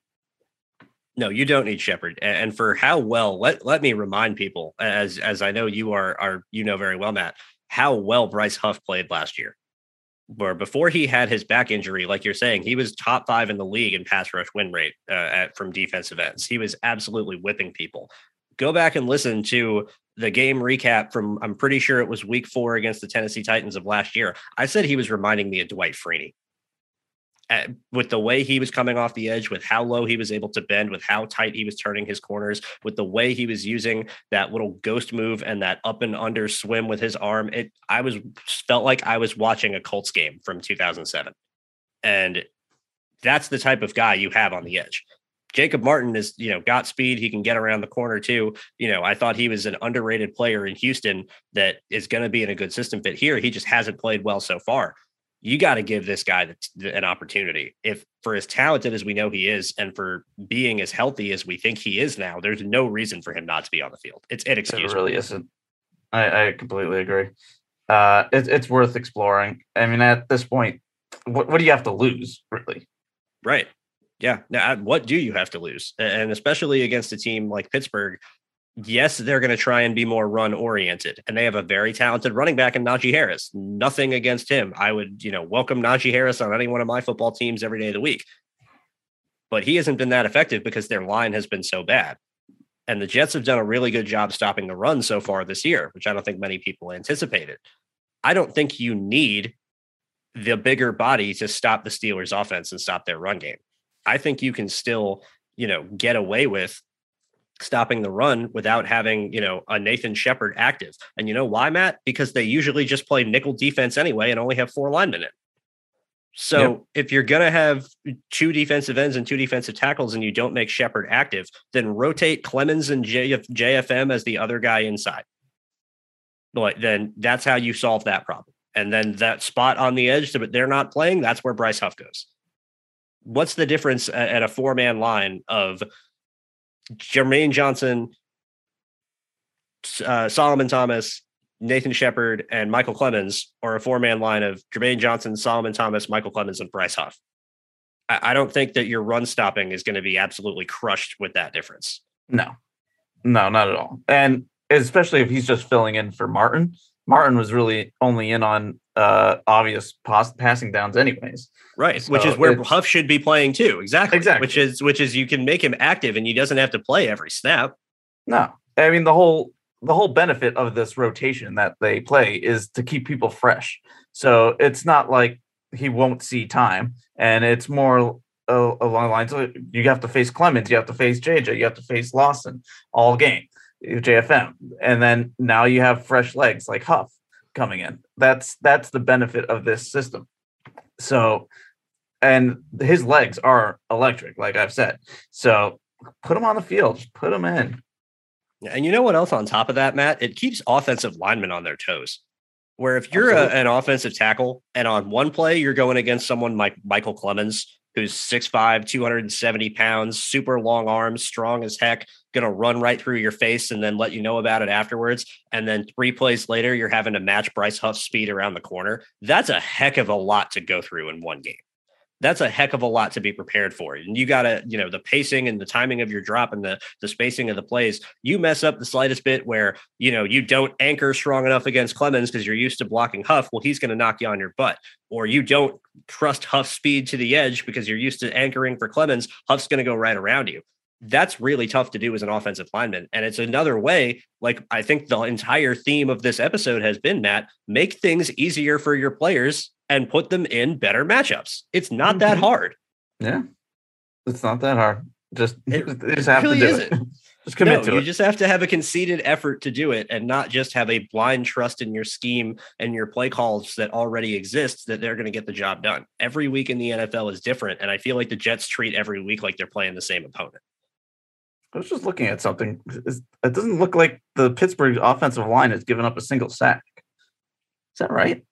No, you don't need Shepherd. And for how well, let let me remind people, as as I know you are are you know very well, Matt, how well Bryce Huff played last year. Where before he had his back injury, like you're saying, he was top five in the league in pass rush win rate uh, at, from defensive ends. He was absolutely whipping people. Go back and listen to the game recap from I'm pretty sure it was week four against the Tennessee Titans of last year. I said he was reminding me of Dwight Freeney uh, with the way he was coming off the edge, with how low he was able to bend, with how tight he was turning his corners, with the way he was using that little ghost move and that up and under swim with his arm, it I was felt like I was watching a Colts game from 2007, and that's the type of guy you have on the edge. Jacob Martin is, you know, got speed. He can get around the corner too. You know, I thought he was an underrated player in Houston that is going to be in a good system fit here. He just hasn't played well so far you got to give this guy an opportunity. If for as talented as we know he is, and for being as healthy as we think he is now, there's no reason for him not to be on the field. It's inexcusable. It really isn't. I, I completely agree. Uh, it, it's worth exploring. I mean, at this point, what, what do you have to lose, really? Right. Yeah. Now, what do you have to lose? And especially against a team like Pittsburgh, yes, they're going to try and be more run oriented. And they have a very talented running back in Najee Harris. Nothing against him. I would, you know, welcome Najee Harris on any one of my football teams every day of the week. But he hasn't been that effective because their line has been so bad. And the Jets have done a really good job stopping the run so far this year, which I don't think many people anticipated. I don't think you need the bigger body to stop the Steelers offense and stop their run game. I think you can still, you know, get away with stopping the run without having, you know, a Nathan Shepherd active. And you know why, Matt? Because they usually just play nickel defense anyway and only have four linemen in. So yep. if you're going to have two defensive ends and two defensive tackles and you don't make Shepherd active, then rotate Clemons and JF, JFM as the other guy inside. But then that's how you solve that problem. And then that spot on the edge, but they're not playing, that's where Bryce Huff goes. What's the difference at a four man line of Jermaine Johnson, uh, Solomon Thomas, Nathan Shepherd, and Michael Clemons, or a four man line of Jermaine Johnson, Solomon Thomas, Michael Clemons, and Bryce Huff. I, I don't think that your run stopping is going to be absolutely crushed with that difference. No, no, not at all. And especially if he's just filling in for Martin. Martin was really only in on uh, obvious pass- passing downs, anyways. Right, so which is where Huff should be playing too. Exactly. Exactly. Which is which is you can make him active and he doesn't have to play every snap. No, I mean the whole the whole benefit of this rotation that they play is to keep people fresh. So it's not like he won't see time, and it's more uh, along the lines of you have to face Clemons, you have to face JJ, you have to face Lawson all game, JFM, and then now you have fresh legs like Huff coming in. That's that's the benefit of this system. So, and his legs are electric, like I've said. So put him on the field, just put him in. And you know what else on top of that, Matt? It keeps offensive linemen on their toes. Where if you're a, an offensive tackle and on one play you're going against someone like Michael Clemons, who's 6'5, 270 pounds, super long arms, strong as heck, gonna run right through your face and then let you know about it afterwards. And then three plays later, you're having to match Bryce Huff's speed around the corner. That's a heck of a lot to go through in one game that's a heck of a lot to be prepared for. And you got to, you know, the pacing and the timing of your drop and the the spacing of the plays. You mess up the slightest bit where, you know, you don't anchor strong enough against Clemons because you're used to blocking Huff. Well, he's going to knock you on your butt. Or you don't trust Huff's speed to the edge because you're used to anchoring for Clemons. Huff's going to go right around you that's really tough to do as an offensive lineman. And it's another way, like I think the entire theme of this episode has been, Matt, make things easier for your players and put them in better matchups. It's not mm-hmm. that hard. Yeah. It's not that hard. Just, it, just have really to do isn't. it. Just commit no, to you it. just have to have a conceded effort to do it and not just have a blind trust in your scheme and your play calls that already exist that they're going to get the job done. Every week in the NFL is different. And I feel like the Jets treat every week like they're playing the same opponent. I was just looking at something. It doesn't look like the Pittsburgh offensive line has given up a single sack. Is that right?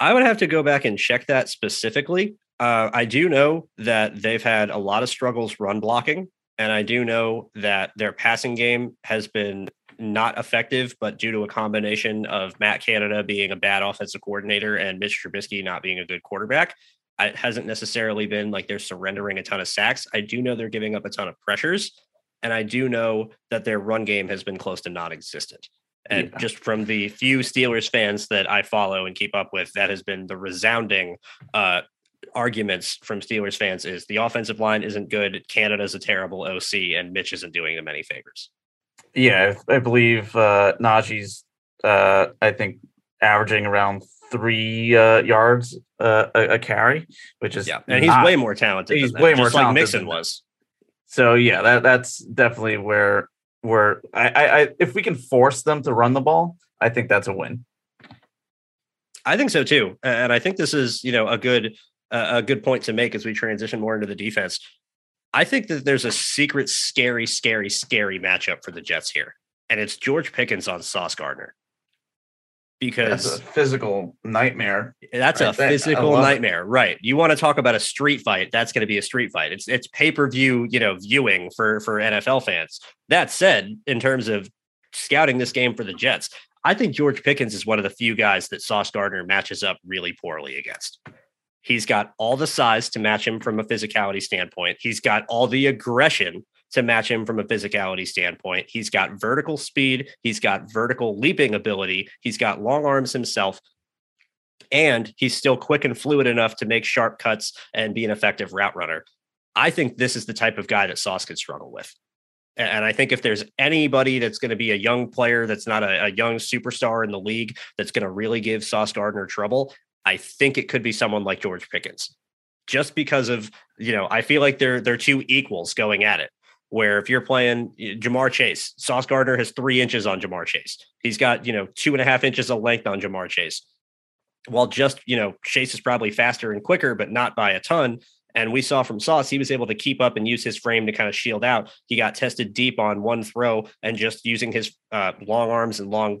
I would have to go back and check that specifically. Uh, I do know that they've had a lot of struggles run blocking, and I do know that their passing game has been not effective, but due to a combination of Matt Canada being a bad offensive coordinator and Mitch Trubisky not being a good quarterback, it hasn't necessarily been like they're surrendering a ton of sacks. I do know they're giving up a ton of pressures, and I do know that their run game has been close to non-existent. And yeah. just from the few Steelers fans that I follow and keep up with, that has been the resounding uh, arguments from Steelers fans is the offensive line isn't good. Canada's a terrible OC, and Mitch isn't doing them any favors. Yeah, I believe uh, Najee's, uh, I think, averaging around three uh, yards uh, a, a, carry, which is yeah, and he's not, way more talented. He's way more talented like Mixon was. So yeah, that that's definitely where where I, I, I if we can force them to run the ball, I think that's a win. I think so too, and I think this is you know a good uh, a good point to make as we transition more into the defense. I think that there's a secret, scary, scary, scary matchup for the Jets here, and it's George Pickens on Sauce Gardner because that's a physical nightmare. That's right a physical nightmare, it. right? You want to talk about a street fight? That's going to be a street fight. It's it's pay per view, you know, viewing for for NFL fans. That said, in terms of scouting this game for the Jets, I think George Pickens is one of the few guys that Sauce Gardner matches up really poorly against. He's got all the size to match him from a physicality standpoint. He's got all the aggression to match him from a physicality standpoint. He's got vertical speed, he's got vertical leaping ability, he's got long arms himself, and he's still quick and fluid enough to make sharp cuts and be an effective route runner. I think this is the type of guy that Sauce could struggle with. And I think if there's anybody that's going to be a young player that's not a, a young superstar in the league that's going to really give Sauce Gardner trouble, I think it could be someone like George Pickens. Just because of, you know, I feel like they're they're two equals going at it where if you're playing Ja'Marr Chase, Sauce Gardner has three inches on Ja'Marr Chase. He's got, you know, two and a half inches of length on Ja'Marr Chase. While just, you know, Chase is probably faster and quicker, but not by a ton. And we saw from Sauce, he was able to keep up and use his frame to kind of shield out. He got tested deep on one throw and just using his uh, long arms and long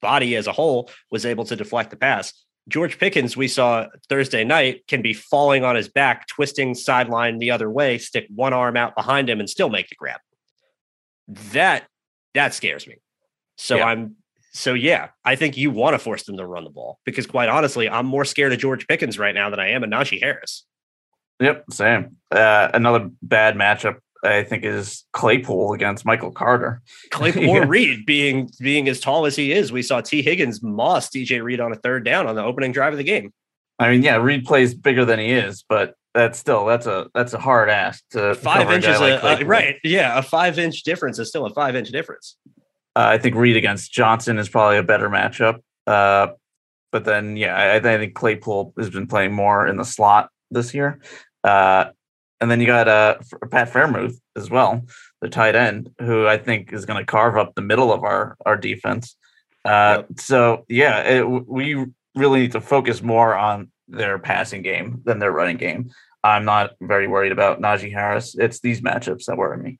body as a whole was able to deflect the pass. George Pickens, we saw Thursday night, can be falling on his back, twisting sideline the other way, stick one arm out behind him, and still make the grab. that that scares me. So Yeah. I'm so yeah, I think you want to force them to run the ball because quite honestly, I'm more scared of George Pickens right now than I am of Najee Harris. Yep, same. Uh, another bad matchup, I think, is Claypool against Michael Carter. Claypool Yeah. or Reed being being as tall as he is, we saw Tee Higgins moss DJ Reed on a third down on the opening drive of the game. I mean, yeah, Reed plays bigger than he is, but that's still that's a that's a hard ask to Five cover a guy inches, like a, uh, right? Yeah, a five inch difference is still a five inch difference. Uh, I think Reed against Johnson is probably a better matchup. Uh, but then, yeah, I, I think Claypool has been playing more in the slot this year. Uh, and then you got uh, Pat Freiermuth as well, the tight end, who I think is going to carve up the middle of our our defense. Uh, So yeah, it, we really need to focus more on their passing game than their running game. I'm not very worried about Najee Harris. It's these matchups that worry me.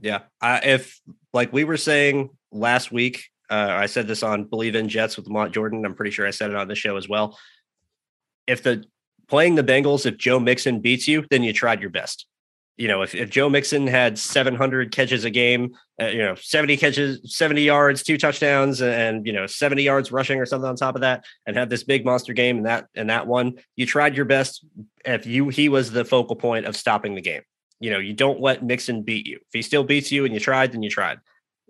Yeah. I, if like we were saying last week, uh, I said this on Believe in Jets with Lamont Jordan. I'm pretty sure I said it on the show as well. If the playing the Bengals, if Joe Mixon beats you, then you tried your best. You know, if, if Joe Mixon had 700 catches a game, uh, you know, 70 catches, 70 yards, two touchdowns, and you know, 70 yards rushing or something on top of that, and had this big monster game and that and that one, you tried your best. If you he was the focal point of stopping the game. You know, you don't let Mixon beat you. If he still beats you and you tried, then you tried.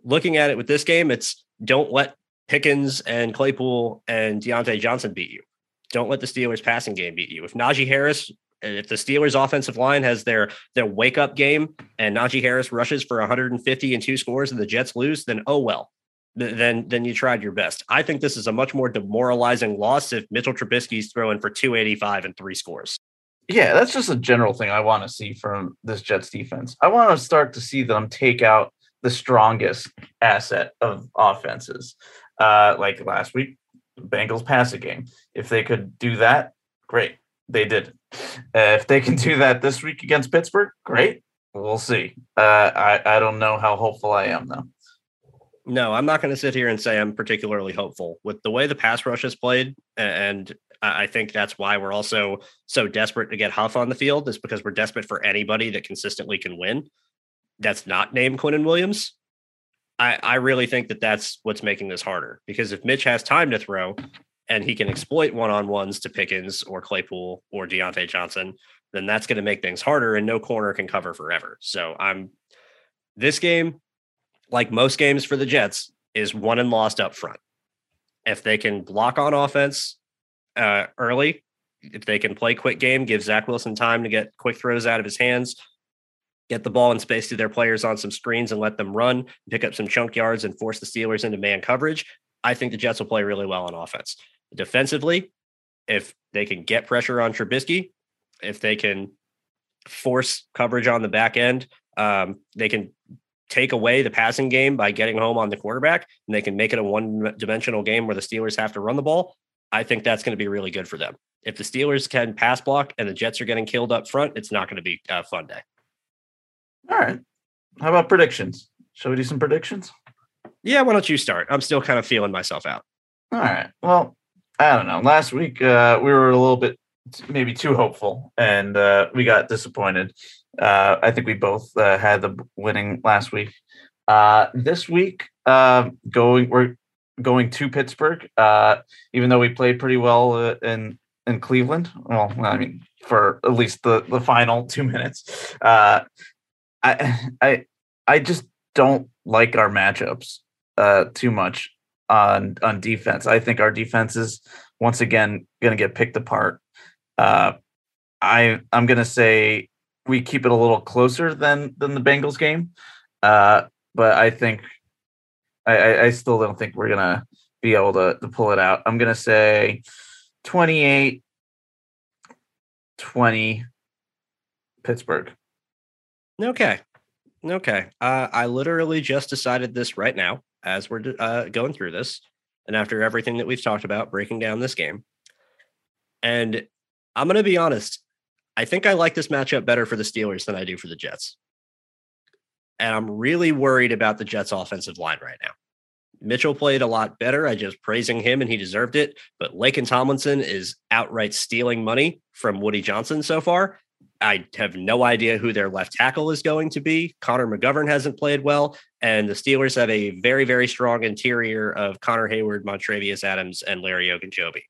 Looking at it with this game, it's don't let Pickens and Claypool and Diontae Johnson beat you. Don't let the Steelers passing game beat you. If Najee Harris, if the Steelers offensive line has their their wake up game and Najee Harris rushes for 150 and two scores and the Jets lose, then oh well. Then then you tried your best. I think this is a much more demoralizing loss if Mitchell Trubisky's throwing for 285 and three scores. Yeah, that's just a general thing I want to see from this Jets defense. I want to start to see them take out the strongest asset of offenses. Uh, like last week, Bengals passing game. If they could do that, great. They did. Uh, if they can do that this week against Pittsburgh, great. We'll see. Uh, I I don't know how hopeful I am though. No, I'm not going to sit here and say I'm particularly hopeful with the way the pass rush is played, and I think that's why we're also so desperate to get Huff on the field. Is because we're desperate for anybody that consistently can win. That's not named Quinnen Williams. I I really think that that's what's making this harder because if Mitch has time to throw and he can exploit one on ones to Pickens or Claypool or Diontae Johnson, then that's going to make things harder, and no corner can cover forever. So I'm this game like most games for the Jets, is won and lost up front. If they can block on offense uh, early, if they can play quick game, give Zach Wilson time to get quick throws out of his hands, get the ball in space to their players on some screens and let them run, pick up some chunk yards and force the Steelers into man coverage, I think the Jets will play really well on offense. Defensively, if they can get pressure on Trubisky, if they can force coverage on the back end, um, they can take away the passing game by getting home on the quarterback and they can make it a one dimensional game where the Steelers have to run the ball, I think that's going to be really good for them. If the Steelers can pass block and the Jets are getting killed up front, it's not going to be a fun day. All right. How about predictions? Shall we do some predictions? Yeah, why don't you start? I'm still kind of feeling myself out. All right. Well, I don't know. Last week uh, we were a little bit maybe too hopeful, and uh, we got disappointed. Uh, I think we both uh, had the winning last week. Uh, this week, uh, going we're going to Pittsburgh. Uh, even though we played pretty well in in Cleveland. Well, I mean, for at least the the final two minutes. I I I just don't like our matchups too much on on defense. I think our defense is once again going to get picked apart. Uh, I I'm going to say we keep it a little closer than than the Bengals game, uh, but I think I, I, still don't think we're going to be able to to pull it out. I'm going to say 28 20 Pittsburgh. Okay. Okay. Uh, I literally just decided this right now as we're uh, going through this. And after everything that we've talked about, breaking down this game. And I'm going to be honest. I think I like this matchup better for the Steelers than I do for the Jets. And I'm really worried about the Jets' offensive line right now. Mitchell played a lot better. I just praising him and he deserved it. But Laken Tomlinson is outright stealing money from Woody Johnson so far. I have no idea who their left tackle is going to be. Connor McGovern hasn't played well, and the Steelers have a very, very strong interior of Connor Heyward, Montravius Adams, and Larry Ogunjobi.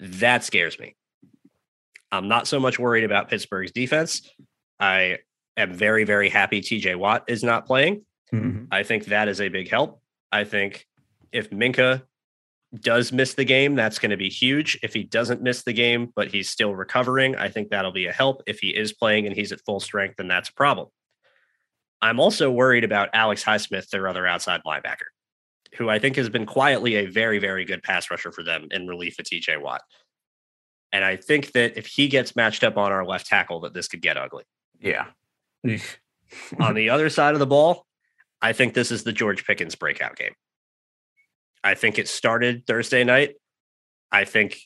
That scares me. I'm not so much worried about Pittsburgh's defense. I am very, very happy TJ Watt is not playing. Mm-hmm. I think that is a big help. I think if Minkah does miss the game, that's going to be huge. If he doesn't miss the game, but he's still recovering, I think that'll be a help. If he is playing and he's at full strength, then that's a problem. I'm also worried about Alex Highsmith, their other outside linebacker, who I think has been quietly a very, very good pass rusher for them in relief of TJ Watt. And I think that if he gets matched up on our left tackle, that this could get ugly. Yeah. on the other side of the ball, I think this is the George Pickens breakout game. I think it started Thursday night. I think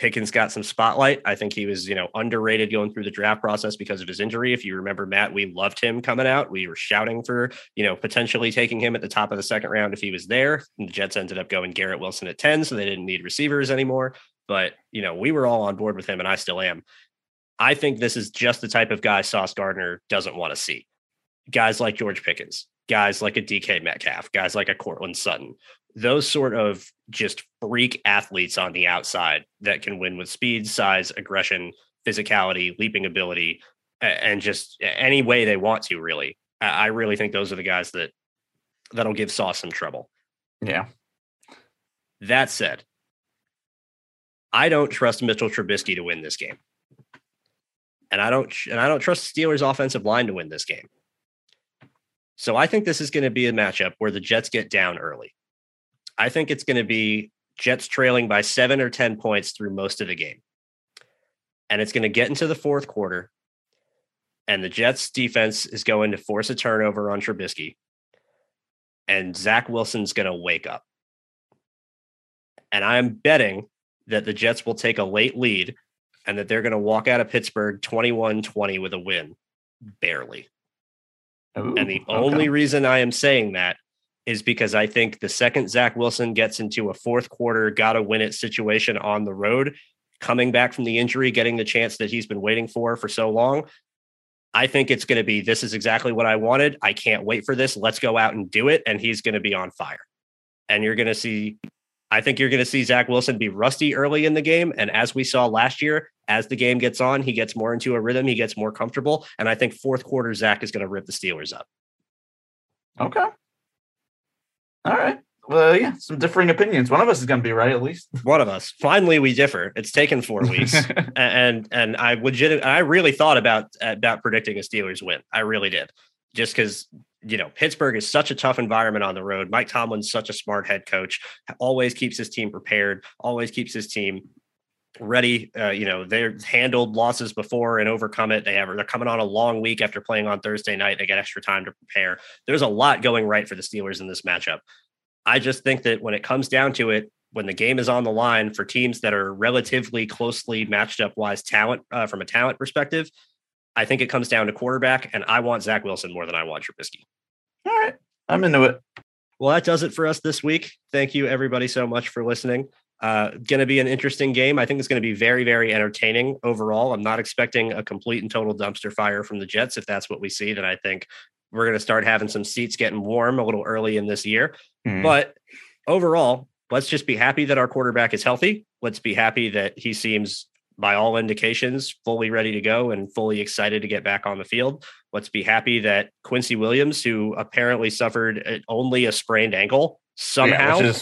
Pickens got some spotlight. I think he was, you know, underrated going through the draft process because of his injury. If you remember, Matt, we loved him coming out. We were shouting for, you know, potentially taking him at the top of the second round if he was there. And the Jets ended up going Garrett Wilson at 10, so they didn't need receivers anymore. But, you know, we were all on board with him, and I still am. I think this is just the type of guy Sauce Gardner doesn't want to see. Guys like George Pickens, guys like a DK Metcalf, guys like a Courtland Sutton, those sort of just freak athletes on the outside that can win with speed, size, aggression, physicality, leaping ability, and just any way they want to. Really, I really think those are the guys that that'll give Sauce some trouble. Yeah. That said, I don't trust Mitchell Trubisky to win this game, and I don't and I don't trust Steelers' offensive line to win this game. So I think this is going to be a matchup where the Jets get down early. I think it's going to be Jets trailing by seven or 10 points through most of the game. And it's going to get into the fourth quarter. And the Jets defense is going to force a turnover on Trubisky. And Zach Wilson's going to wake up. And I'm betting that the Jets will take a late lead and that they're going to walk out of Pittsburgh 21 20 with a win, barely. Ooh, and the okay. only reason I am saying that is because I think the second Zach Wilson gets into a fourth quarter, got to win it situation on the road, coming back from the injury, getting the chance that he's been waiting for for so long. I think it's going to be this is exactly what I wanted. I can't wait for this. Let's go out and do it. And he's going to be on fire. And you're going to see, I think you're going to see Zach Wilson be rusty early in the game. And as we saw last year, as the game gets on, he gets more into a rhythm, he gets more comfortable. And I think fourth quarter, Zach is going to rip the Steelers up. Okay. All right. Well, yeah, some differing opinions. One of us is going to be right, at least. One of us. Finally, we differ. It's taken four weeks, and and I legit, I really thought about about predicting a Steelers win. I really did, just because you know Pittsburgh is such a tough environment on the road. Mike Tomlin's such a smart head coach. Always keeps his team prepared. Always keeps his team ready. Uh, you know, they've handled losses before and overcome it. They have they're coming on a long week after playing on Thursday night. They get extra time to prepare. There's a lot going right for the Steelers in this matchup. I just think that when it comes down to it, when the game is on the line for teams that are relatively closely matched up wise talent uh, from a talent perspective, I think it comes down to quarterback, and I want Zach Wilson more than I want Trubisky. All right, I'm into it. Well, that does it for us this week. Thank you, everybody, so much for listening. Uh, going to be an interesting game. I think it's going to be very, very entertaining overall. I'm not expecting a complete and total dumpster fire from the Jets. If that's what we see, then I think we're going to start having some seats getting warm a little early in this year. Mm. But overall, let's just be happy that our quarterback is healthy. Let's be happy that he seems, by all indications, fully ready to go and fully excited to get back on the field. Let's be happy that Quincy Williams, who apparently suffered uh, only a sprained ankle, somehow. Yeah,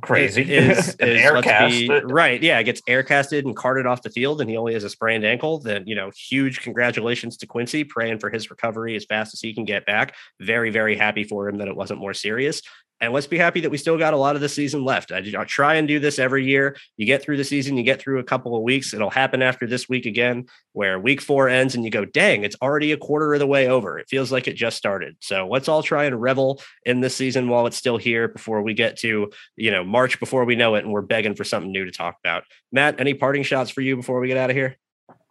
crazy. Is, is right. Yeah. Gets air casted and carted off the field and he only has a sprained ankle. Then, you know, huge congratulations to Quincy, praying for his recovery as fast as he can get back. Very, very happy for him that it wasn't more serious. And let's be happy that we still got a lot of the season left. I, I try and do this every year. You get through the season, you get through a couple of weeks. It'll happen after this week again, where week four ends and you go, dang, it's already a quarter of the way over. It feels like it just started. So let's all try and revel in this season while it's still here before we get to, you know, March before we know it and we're begging for something new to talk about. Matt, any parting shots for you before we get out of here?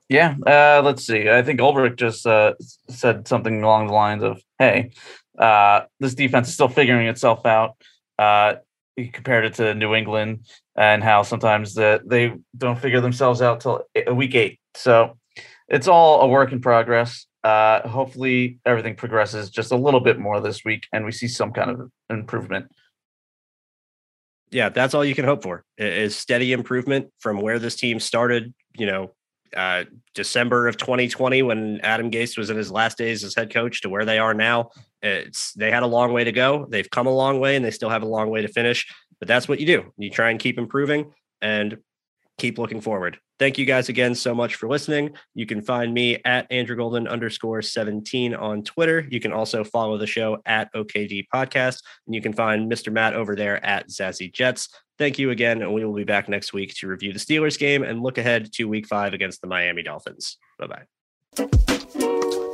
Yeah, uh, let's see. I think Ulbrich just uh, said something along the lines of, "Hey, uh, this defense is still figuring itself out. Uh, he compared it to New England and how sometimes the, they don't figure themselves out till week eight. So it's all a work in progress. Uh, hopefully, everything progresses just a little bit more this week, and we see some kind of improvement. Yeah, that's all you can hope for is steady improvement from where this team started. You know, uh, December of 2020 when Adam Gase was in his last days as head coach to where they are now. It's they had a long way to go. They've come a long way and they still have a long way to finish. But that's what you do. You try and keep improving and keep looking forward. Thank you guys again so much for listening. You can find me at Andrew Golden underscore 17 on Twitter. You can also follow the show at OKD Podcast. And you can find Mr. Matt over there at Zazzy Jets. Thank you again. And we will be back next week to review the Steelers game and look ahead to week five against the Miami Dolphins. Bye bye.